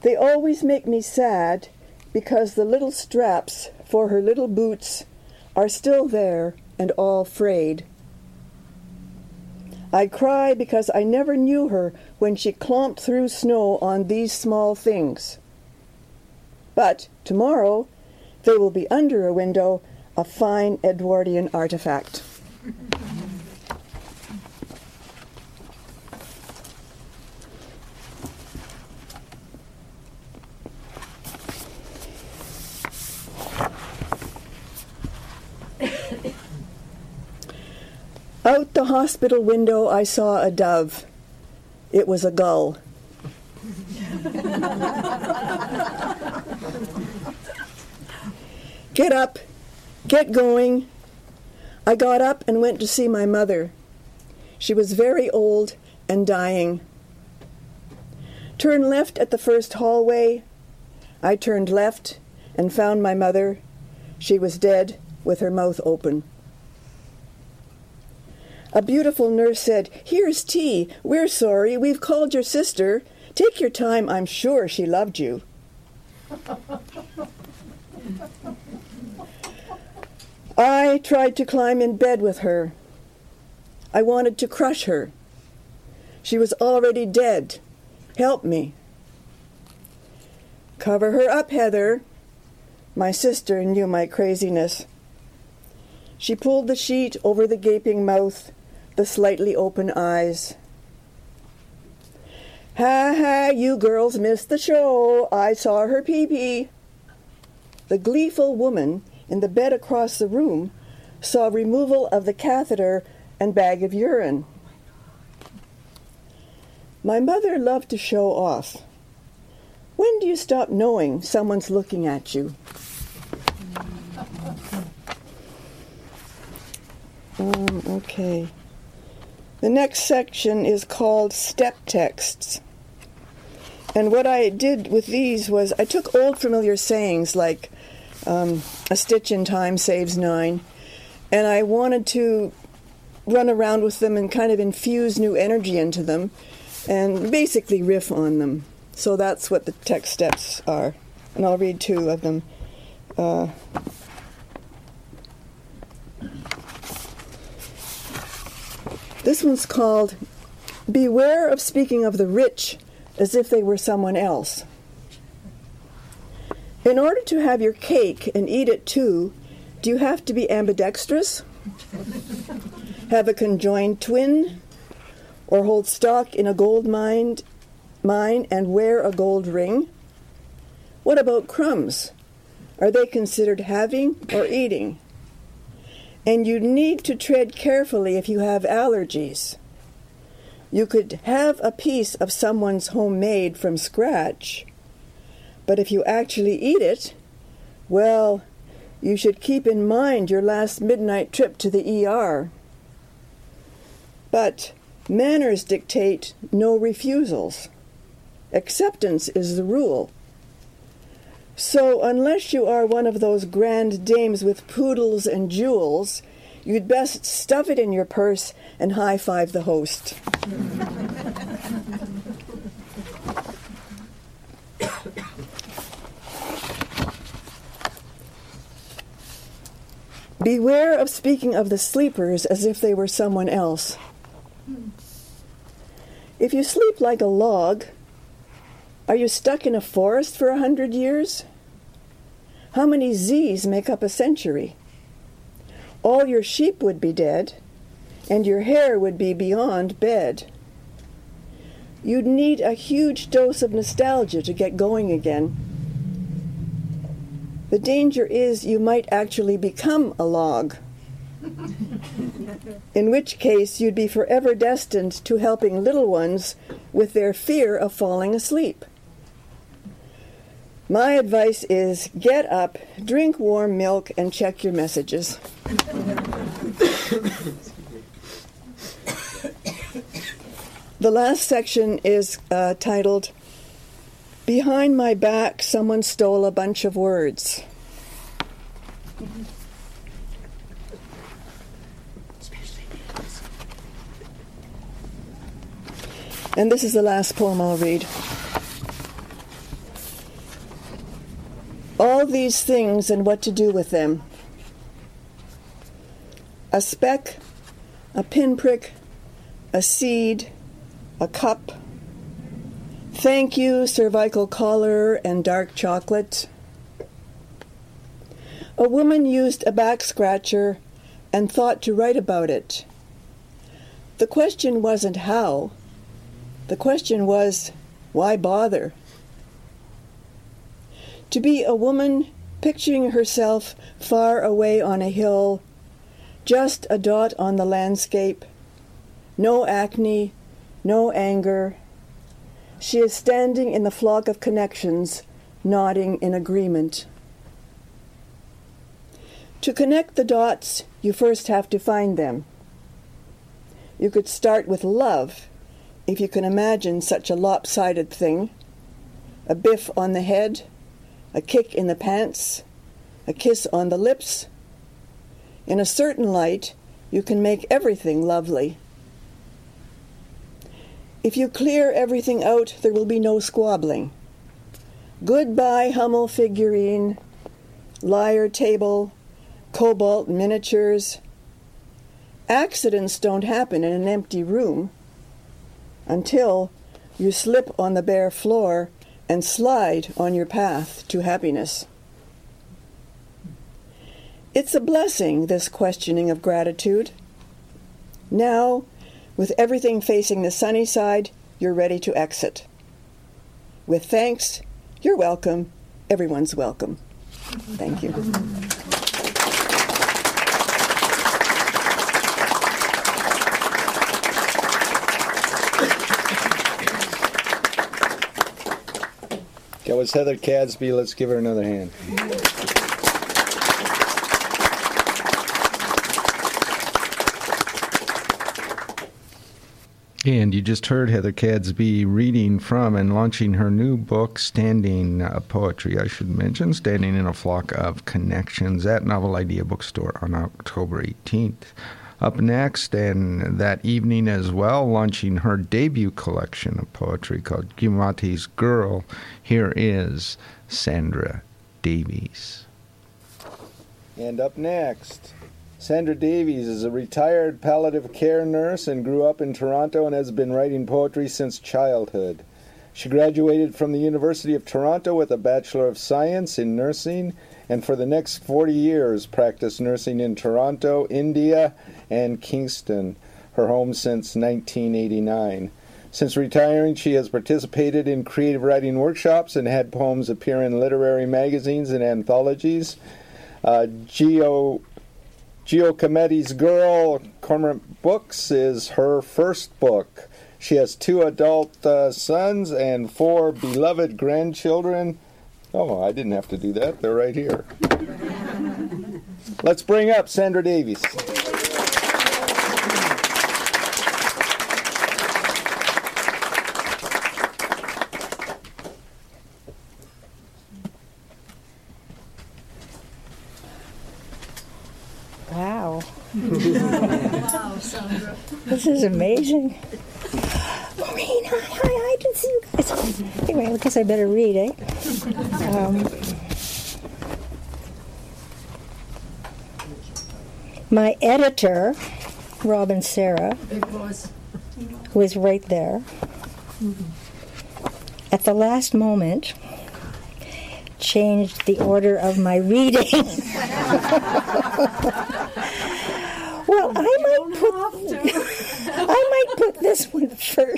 They always make me sad because the little straps for her little boots are still there and all frayed. I cry because I never knew her when she clomped through snow on these small things. But tomorrow they will be under a window, a fine Edwardian artifact. Out the hospital window, I saw a dove. It was a gull. Get up, get going. I got up and went to see my mother. She was very old and dying. Turn left at the first hallway. I turned left and found my mother. She was dead with her mouth open. A beautiful nurse said, Here's tea. We're sorry. We've called your sister. Take your time. I'm sure she loved you. I tried to climb in bed with her. I wanted to crush her. She was already dead. Help me. Cover her up, Heather. My sister knew my craziness. She pulled the sheet over the gaping mouth, the slightly open eyes. Ha ha, you girls missed the show. I saw her pee pee. The gleeful woman in the bed across the room saw removal of the catheter and bag of urine. My mother loved to show off. When do you stop knowing someone's looking at you? Um, okay. The next section is called step texts. And what I did with these was I took old familiar sayings like um, a stitch in time saves nine, and I wanted to run around with them and kind of infuse new energy into them and basically riff on them. So that's what the text steps are. And I'll read two of them. Uh, this one's called Beware of Speaking of the Rich as if they were someone else. In order to have your cake and eat it too, do you have to be ambidextrous? have a conjoined twin? Or hold stock in a gold mine, mine and wear a gold ring? What about crumbs? Are they considered having or eating? And you need to tread carefully if you have allergies. You could have a piece of someone's homemade from scratch, but if you actually eat it, well, you should keep in mind your last midnight trip to the ER. But manners dictate no refusals. Acceptance is the rule. So, unless you are one of those grand dames with poodles and jewels, you'd best stuff it in your purse and high five the host. Beware of speaking of the sleepers as if they were someone else. If you sleep like a log, are you stuck in a forest for a hundred years? How many Z's make up a century? All your sheep would be dead, and your hair would be beyond bed. You'd need a huge dose of nostalgia to get going again. The danger is you might actually become a log, in which case you'd be forever destined to helping little ones with their fear of falling asleep. My advice is get up, drink warm milk, and check your messages. the last section is uh, titled Behind My Back, Someone Stole a Bunch of Words. And this is the last poem I'll read. All these things and what to do with them. A speck, a pinprick, a seed, a cup. Thank you, cervical collar and dark chocolate. A woman used a back scratcher and thought to write about it. The question wasn't how, the question was why bother? To be a woman picturing herself far away on a hill, just a dot on the landscape, no acne, no anger. She is standing in the flock of connections, nodding in agreement. To connect the dots, you first have to find them. You could start with love, if you can imagine such a lopsided thing a biff on the head, a kick in the pants, a kiss on the lips. In a certain light, you can make everything lovely. If you clear everything out, there will be no squabbling. Goodbye, Hummel figurine, lyre table, cobalt miniatures. Accidents don't happen in an empty room until you slip on the bare floor and slide on your path to happiness. It's a blessing, this questioning of gratitude. Now, with everything facing the sunny side, you're ready to exit. With thanks, you're welcome. Everyone's welcome. Thank you. That was Heather Cadsby. Let's give her another hand. And you just heard Heather Cadsby reading from and launching her new book, Standing uh, Poetry, I should mention, Standing in a Flock of Connections at Novel Idea Bookstore on October 18th. Up next, and that evening as well, launching her debut collection of poetry called Giacometti's Girl, here is Sandra Davies. And up next, Sandra Davies is a retired palliative care nurse and grew up in Toronto and has been writing poetry since childhood. She graduated from the University of Toronto with a Bachelor of Science in Nursing and for the next 40 years practiced nursing in Toronto, India, and Kingston, her home since 1989. Since retiring, she has participated in creative writing workshops and had poems appear in literary magazines and anthologies. Uh, Geo Giacometti's Girl, Cormorant Books, is her first book. She has two adult uh, sons and four beloved grandchildren. Oh, I didn't have to do that. They're right here. Let's bring up Sandra Davies. Wow. wow, Sandra. This is amazing. Maureen, hi, hi, I didn't see you guys. Anyway, I guess I better read, eh? Um, my editor, Robyn Sarah, who is right there, at the last moment changed the order of my reading. well, I might put I might put this one first.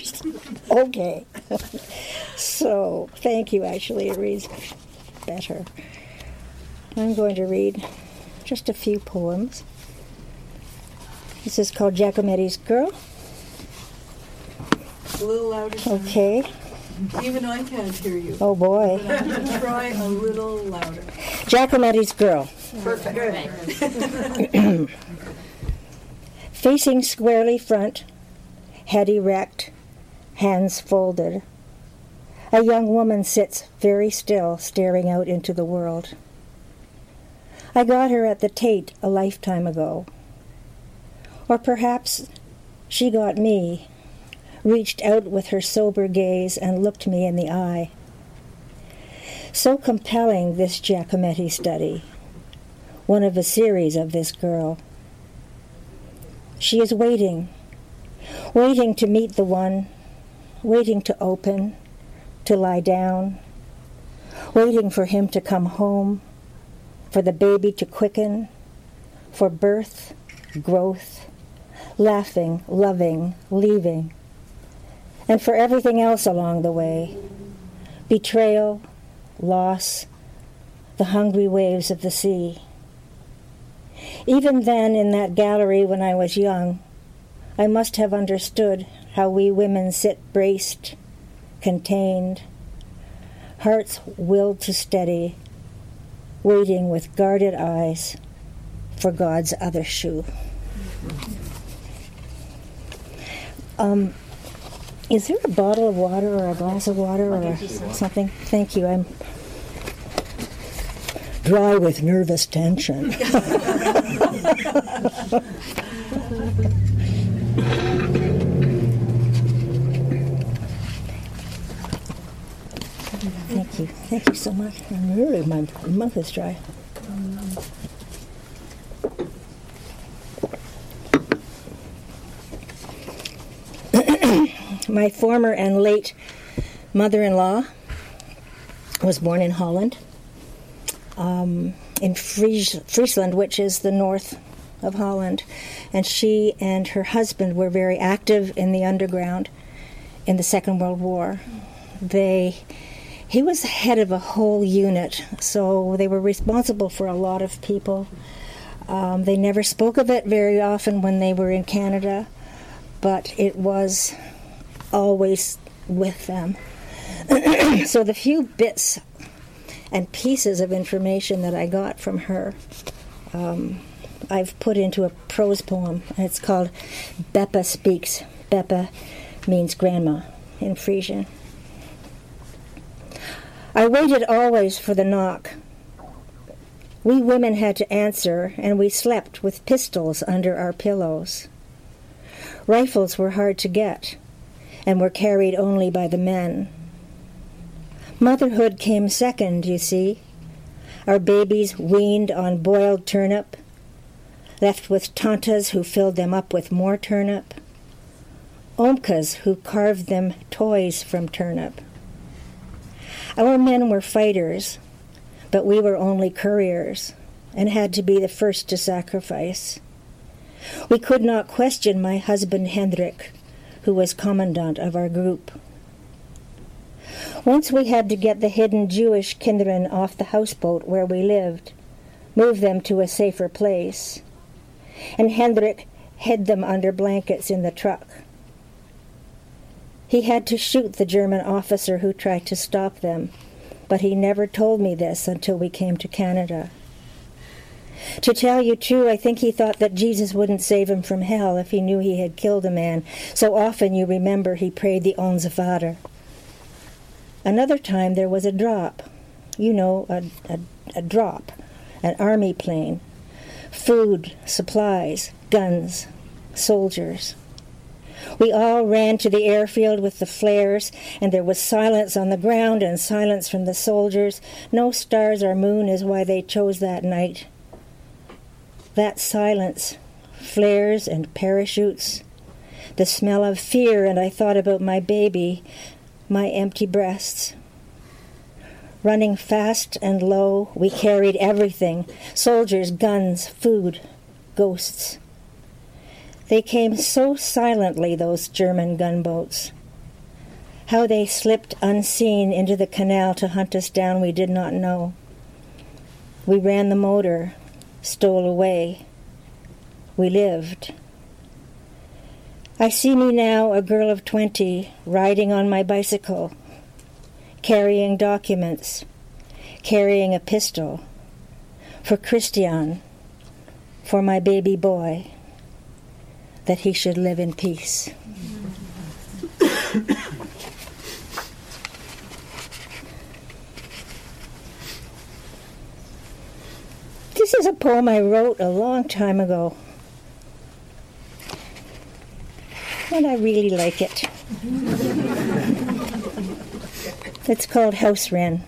Okay. so, thank you actually. It reads better. I'm going to read just a few poems. This is called Giacometti's Girl. A little louder. Okay. Even I can't hear you. Oh boy. But I have to try a little louder. Giacometti's Girl. Perfect. Facing squarely front, head erect, hands folded, a young woman sits very still, staring out into the world. I got her at the Tate a lifetime ago. Or perhaps she got me, reached out with her sober gaze and looked me in the eye. So compelling, this Giacometti study, one of a series of this girl. She is waiting, waiting to meet the one, waiting to open, to lie down, waiting for him to come home, for the baby to quicken, for birth, growth, laughing, loving, leaving, and for everything else along the way betrayal, loss, the hungry waves of the sea. Even then, in that gallery when I was young, I must have understood how we women sit braced, contained, hearts willed to steady, waiting with guarded eyes for God's other shoe. Um, is there a bottle of water or a glass of water or something? Thank you. I'm dry with nervous tension. Thank you. Thank you so much. Really, my mouth is dry. my former and late mother in law was born in Holland, um, in Fries- Friesland, which is the north of Holland. And she and her husband were very active in the underground in the Second World War. They he was head of a whole unit, so they were responsible for a lot of people. Um, they never spoke of it very often when they were in Canada, but it was always with them. so the few bits and pieces of information that I got from her, um, I've put into a prose poem. It's called Beppa Speaks. Beppa means grandma in Frisian. I waited always for the knock. We women had to answer, and we slept with pistols under our pillows. Rifles were hard to get and were carried only by the men. Motherhood came second, you see. Our babies weaned on boiled turnip, left with tantas who filled them up with more turnip, omkas who carved them toys from turnip. Our men were fighters, but we were only couriers and had to be the first to sacrifice. We could not question my husband Hendrik, who was commandant of our group. Once we had to get the hidden Jewish kinderen off the houseboat where we lived, move them to a safer place, and Hendrik hid them under blankets in the truck. He had to shoot the German officer who tried to stop them, but he never told me this until we came to Canada. To tell you true, I think he thought that Jesus wouldn't save him from hell if he knew he had killed a man. So often you remember he prayed the Onze Vader. Another time there was a drop. You know, a, a, a drop. An army plane. Food, supplies, guns, soldiers. We all ran to the airfield with the flares, and there was silence on the ground and silence from the soldiers. No stars or moon is why they chose that night. That silence, flares and parachutes, the smell of fear, and I thought about my baby, my empty breasts. Running fast and low, we carried everything soldiers, guns, food, ghosts. They came so silently, those German gunboats. How they slipped unseen into the canal to hunt us down, we did not know. We ran the motor, stole away. We lived. I see me now, a girl of twenty, riding on my bicycle, carrying documents, carrying a pistol for Christian, for my baby boy, that he should live in peace. This is a poem I wrote a long time ago. And I really like it. it's called House Wren.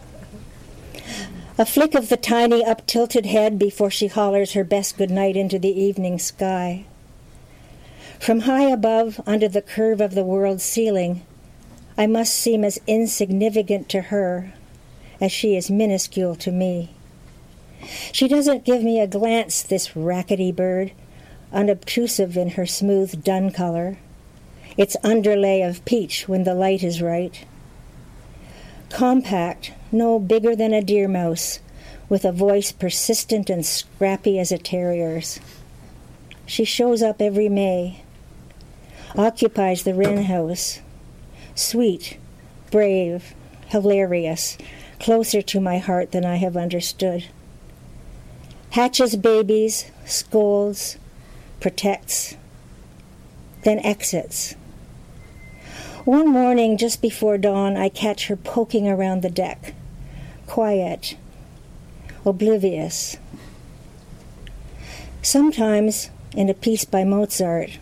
A flick of the tiny up tilted head before she hollers her best good night into the evening sky. From high above, under the curve of the world's ceiling, I must seem as insignificant to her as she is minuscule to me. She doesn't give me a glance, this rackety bird, unobtrusive in her smooth dun color, its underlay of peach when the light is right. Compact, no bigger than a deer mouse, with a voice persistent and scrappy as a terrier's. She shows up every May, occupies the wren house, sweet, brave, hilarious, closer to my heart than I have understood. Hatches babies, scolds, protects, then exits. One morning, just before dawn, I catch her poking around the deck, quiet, oblivious. Sometimes, in a piece by Mozart,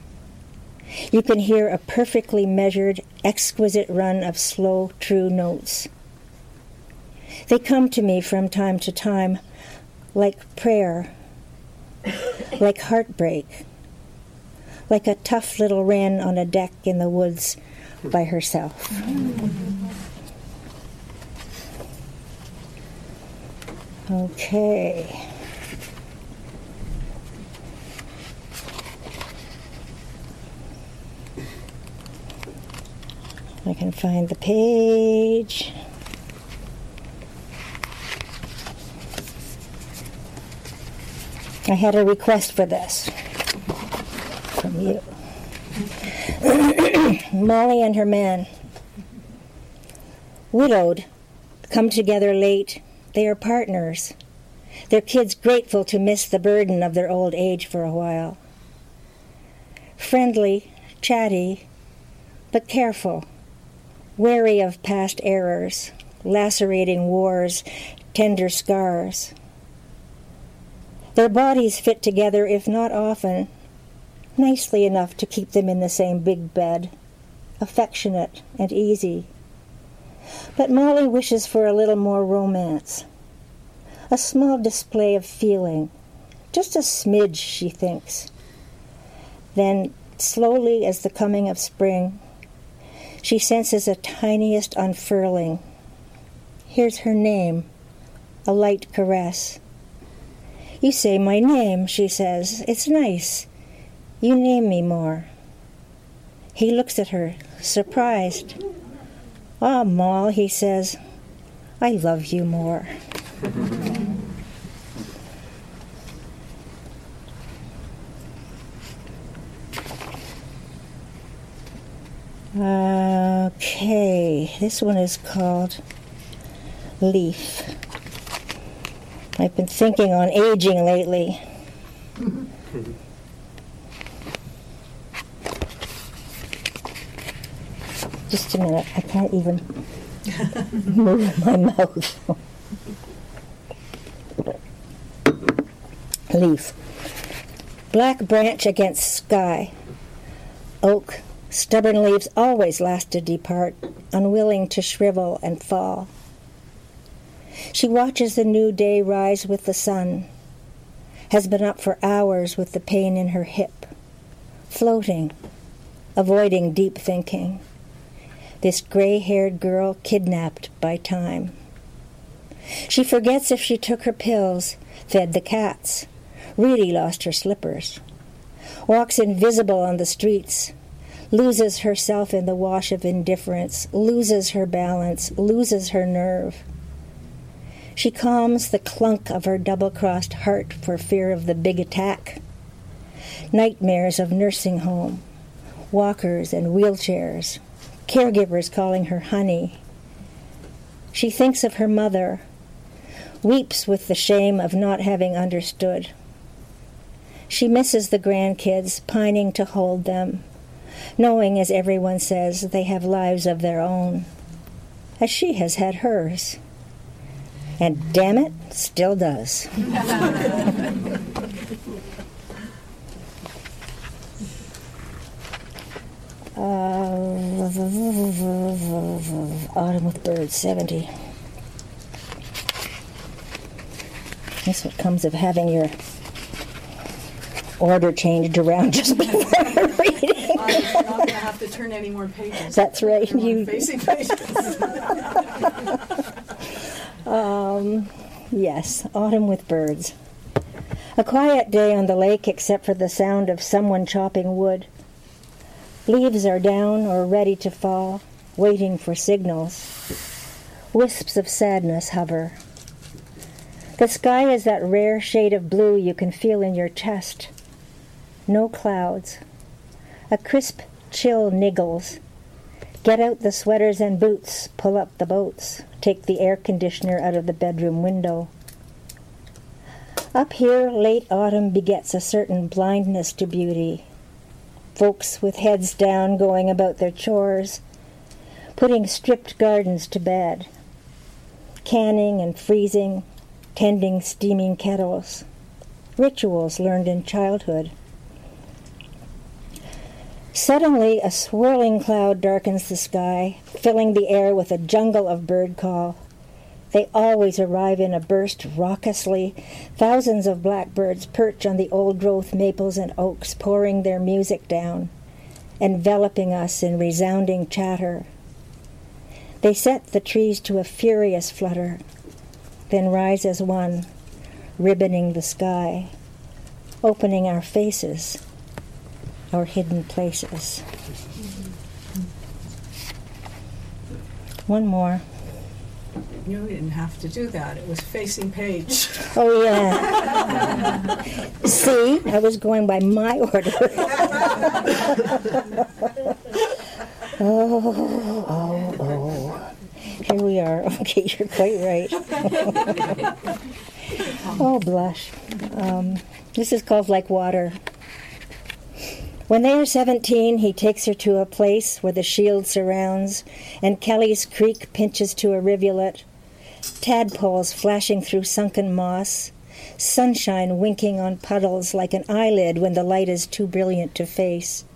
you can hear a perfectly measured, exquisite run of slow, true notes. They come to me from time to time like prayer, like heartbreak, like a tough little wren on a deck in the woods by herself. Okay. Can find the page. I had a request for this from you. Molly and her man, widowed, come together late. They are partners. Their kids grateful to miss the burden of their old age for a while. Friendly, chatty, but careful, wary of past errors, lacerating wars, tender scars. Their bodies fit together, if not often, nicely enough to keep them in the same big bed, affectionate and easy. But Molly wishes for a little more romance, a small display of feeling, just a smidge, she thinks. Then, slowly as the coming of spring, she senses a tiniest unfurling. Here's her name, a light caress. You say my name, she says. It's nice. You name me more. He looks at her, surprised. Ah, oh, Moll, he says, I love you more. Okay, this one is called Leaf. I've been thinking on aging lately. Just a minute, I can't even move my mouth. Leaf. Black branch against sky. Oak. Stubborn leaves always last to depart, unwilling to shrivel and fall. She watches the new day rise with the sun, has been up for hours with the pain in her hip, floating, avoiding deep thinking. This gray haired girl kidnapped by time. She forgets if she took her pills, fed the cats, really lost her slippers, walks invisible on the streets, loses herself in the wash of indifference, loses her balance, loses her nerve. She calms the clunk of her double crossed heart for fear of the big attack. Nightmares of nursing home, walkers and wheelchairs, caregivers calling her honey. She thinks of her mother, weeps with the shame of not having understood. She misses the grandkids, pining to hold them, knowing, as everyone says, they have lives of their own, as she has had hers. And damn it, still does. Uh, Autumn with Birds, 70. That's what comes of having your order changed around just before reading. I'm not going to have to turn any more pages. That's right. You- facing pages. Um, yes, autumn with birds. A quiet day on the lake except for the sound of someone chopping wood. Leaves are down or ready to fall, waiting for signals. Wisps of sadness hover. The sky is that rare shade of blue you can feel in your chest. No clouds. A crisp chill niggles. Get out the sweaters and boots, pull up the boats, take the air conditioner out of the bedroom window. Up here, late autumn begets a certain blindness to beauty. Folks with heads down going about their chores, putting stripped gardens to bed, canning and freezing, tending steaming kettles, rituals learned in childhood. Suddenly, a swirling cloud darkens the sky, filling the air with a jungle of bird call. They always arrive in a burst raucously. Thousands of blackbirds perch on the old growth maples and oaks, pouring their music down, enveloping us in resounding chatter. They set the trees to a furious flutter, then rise as one, ribboning the sky, opening our faces our hidden places. One more. You didn't have to do that. It was facing page. Oh, yeah. See, I was going by my order. oh, oh, oh. Here we are. Okay, you're quite right. oh, blush. Um, this is called Like Water. When they are 17, he takes her to a place where the shield surrounds, and Kelly's Creek pinches to a rivulet, tadpoles flashing through sunken moss, sunshine winking on puddles like an eyelid when the light is too brilliant to face.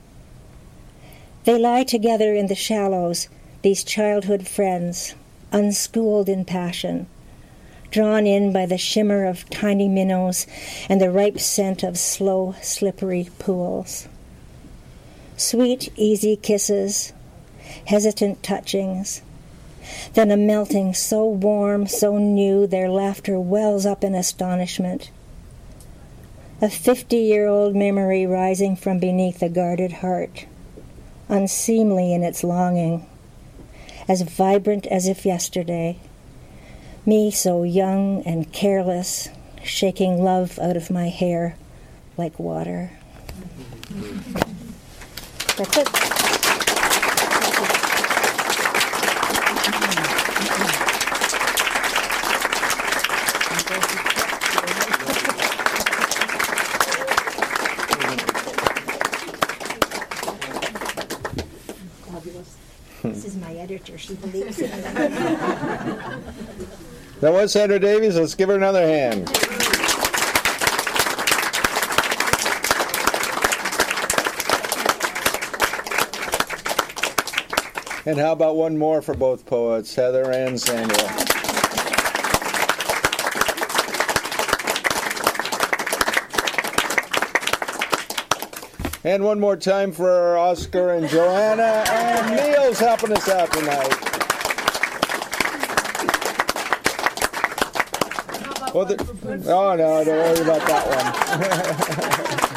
They lie together in the shallows, these childhood friends, unschooled in passion, drawn in by the shimmer of tiny minnows and the ripe scent of slow, slippery pools. Sweet, easy kisses, hesitant touchings, then a melting so warm, so new, their laughter wells up in astonishment. A fifty year old memory rising from beneath a guarded heart, unseemly in its longing, as vibrant as if yesterday. Me so young and careless, shaking love out of my hair like water. That's it. This is my editor. She believes in That was Sandra Davies. Let's give her another hand. And how about one more for both poets, Heather and Samuel? And one more time for Oscar and Joanna and Neil's helping us out tonight. Well, the, oh no, don't worry about that one.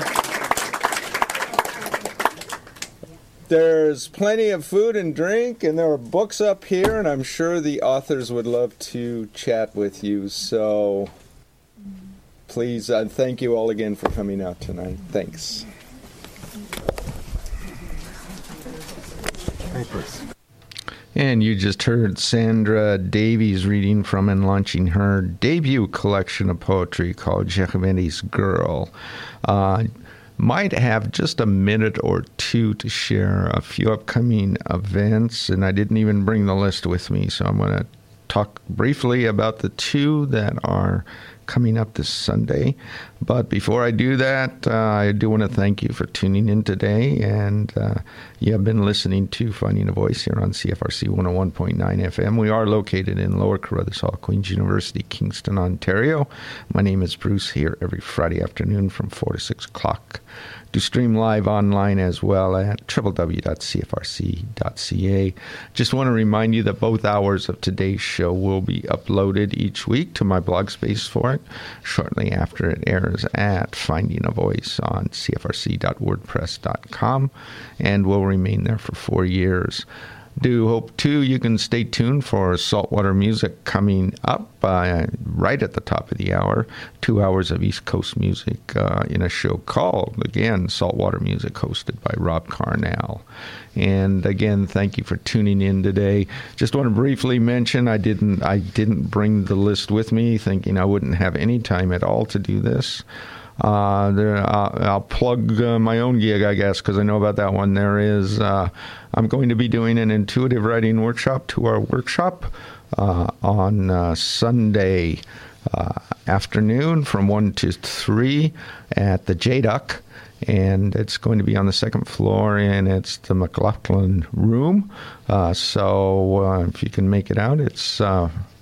There's plenty of food and drink, and there are books up here, and I'm sure the authors would love to chat with you. So please, uh, thank you all again for coming out tonight. Thanks. And you just heard Sandra Davies reading from and launching her debut collection of poetry called Gervais' Girl. Uh, might have just a minute or two to share a few upcoming events, and I didn't even bring the list with me, so I'm going to talk briefly about the two that are coming up this Sunday. But before I do that, uh, I do want to thank you for tuning in today. And uh, you have been listening to Finding a Voice here on CFRC 101.9 FM. We are located in Lower Carruthers Hall, Queen's University, Kingston, Ontario. My name is Bruce here every Friday afternoon from 4 to 6 o'clock to stream live online as well at www.cfrc.ca. Just want to remind you that both hours of today's show will be uploaded each week to my blog space for it shortly after it airs at Finding a Voice on cfrc.wordpress.com and will remain there for four years do hope too you can stay tuned for saltwater music coming up uh, right at the top of the hour. Two hours of east coast music uh, in a show called again saltwater music hosted by rob carnell. And again thank you for tuning in today. Just want to briefly mention i didn't i didn't bring the list with me thinking i wouldn't have any time at all to do this uh, there, uh, I'll plug uh, my own gig, I guess, because I know about that one. There is, uh, I'm going to be doing an intuitive writing workshop, two hour workshop uh, on uh, Sunday afternoon from 1 to 3 at the JDUC. And it's going to be on the second floor, and it's the McLaughlin Room. so if you can make it out, it's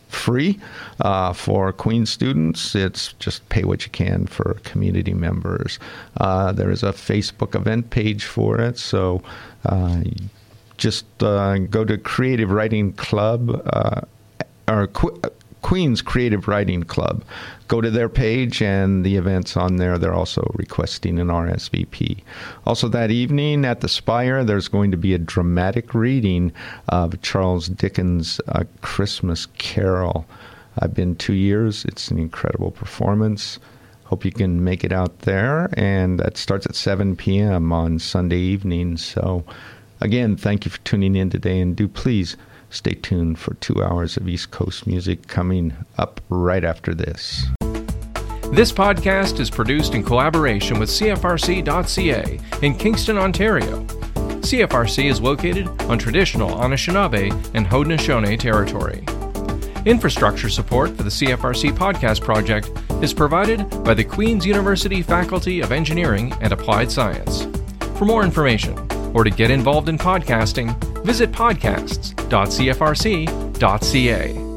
free uh, for Queen students. It's just pay what you can for community members. Uh, there is a Facebook event page for it, so uh, just uh, go to Creative Writing Club uh, or Qu- Queen's Creative Writing Club. Go to their page and the event's on there. They're also requesting an RSVP. Also, that evening at the Spire, there's going to be a dramatic reading of Charles Dickens' Christmas Carol. I've been two years. It's an incredible performance. Hope you can make it out there. And that starts at 7 p.m. on Sunday evening. So, again, thank you for tuning in today. And do please Stay tuned for two hours of East Coast music coming up right after this. This podcast is produced in collaboration with CFRC.ca in Kingston, Ontario. CFRC is located on traditional Anishinaabe and Haudenosaunee territory. Infrastructure support for the CFRC podcast project is provided by the Queen's University Faculty of Engineering and Applied Science. For more information or to get involved in podcasting, visit podcasts.cfrc.ca.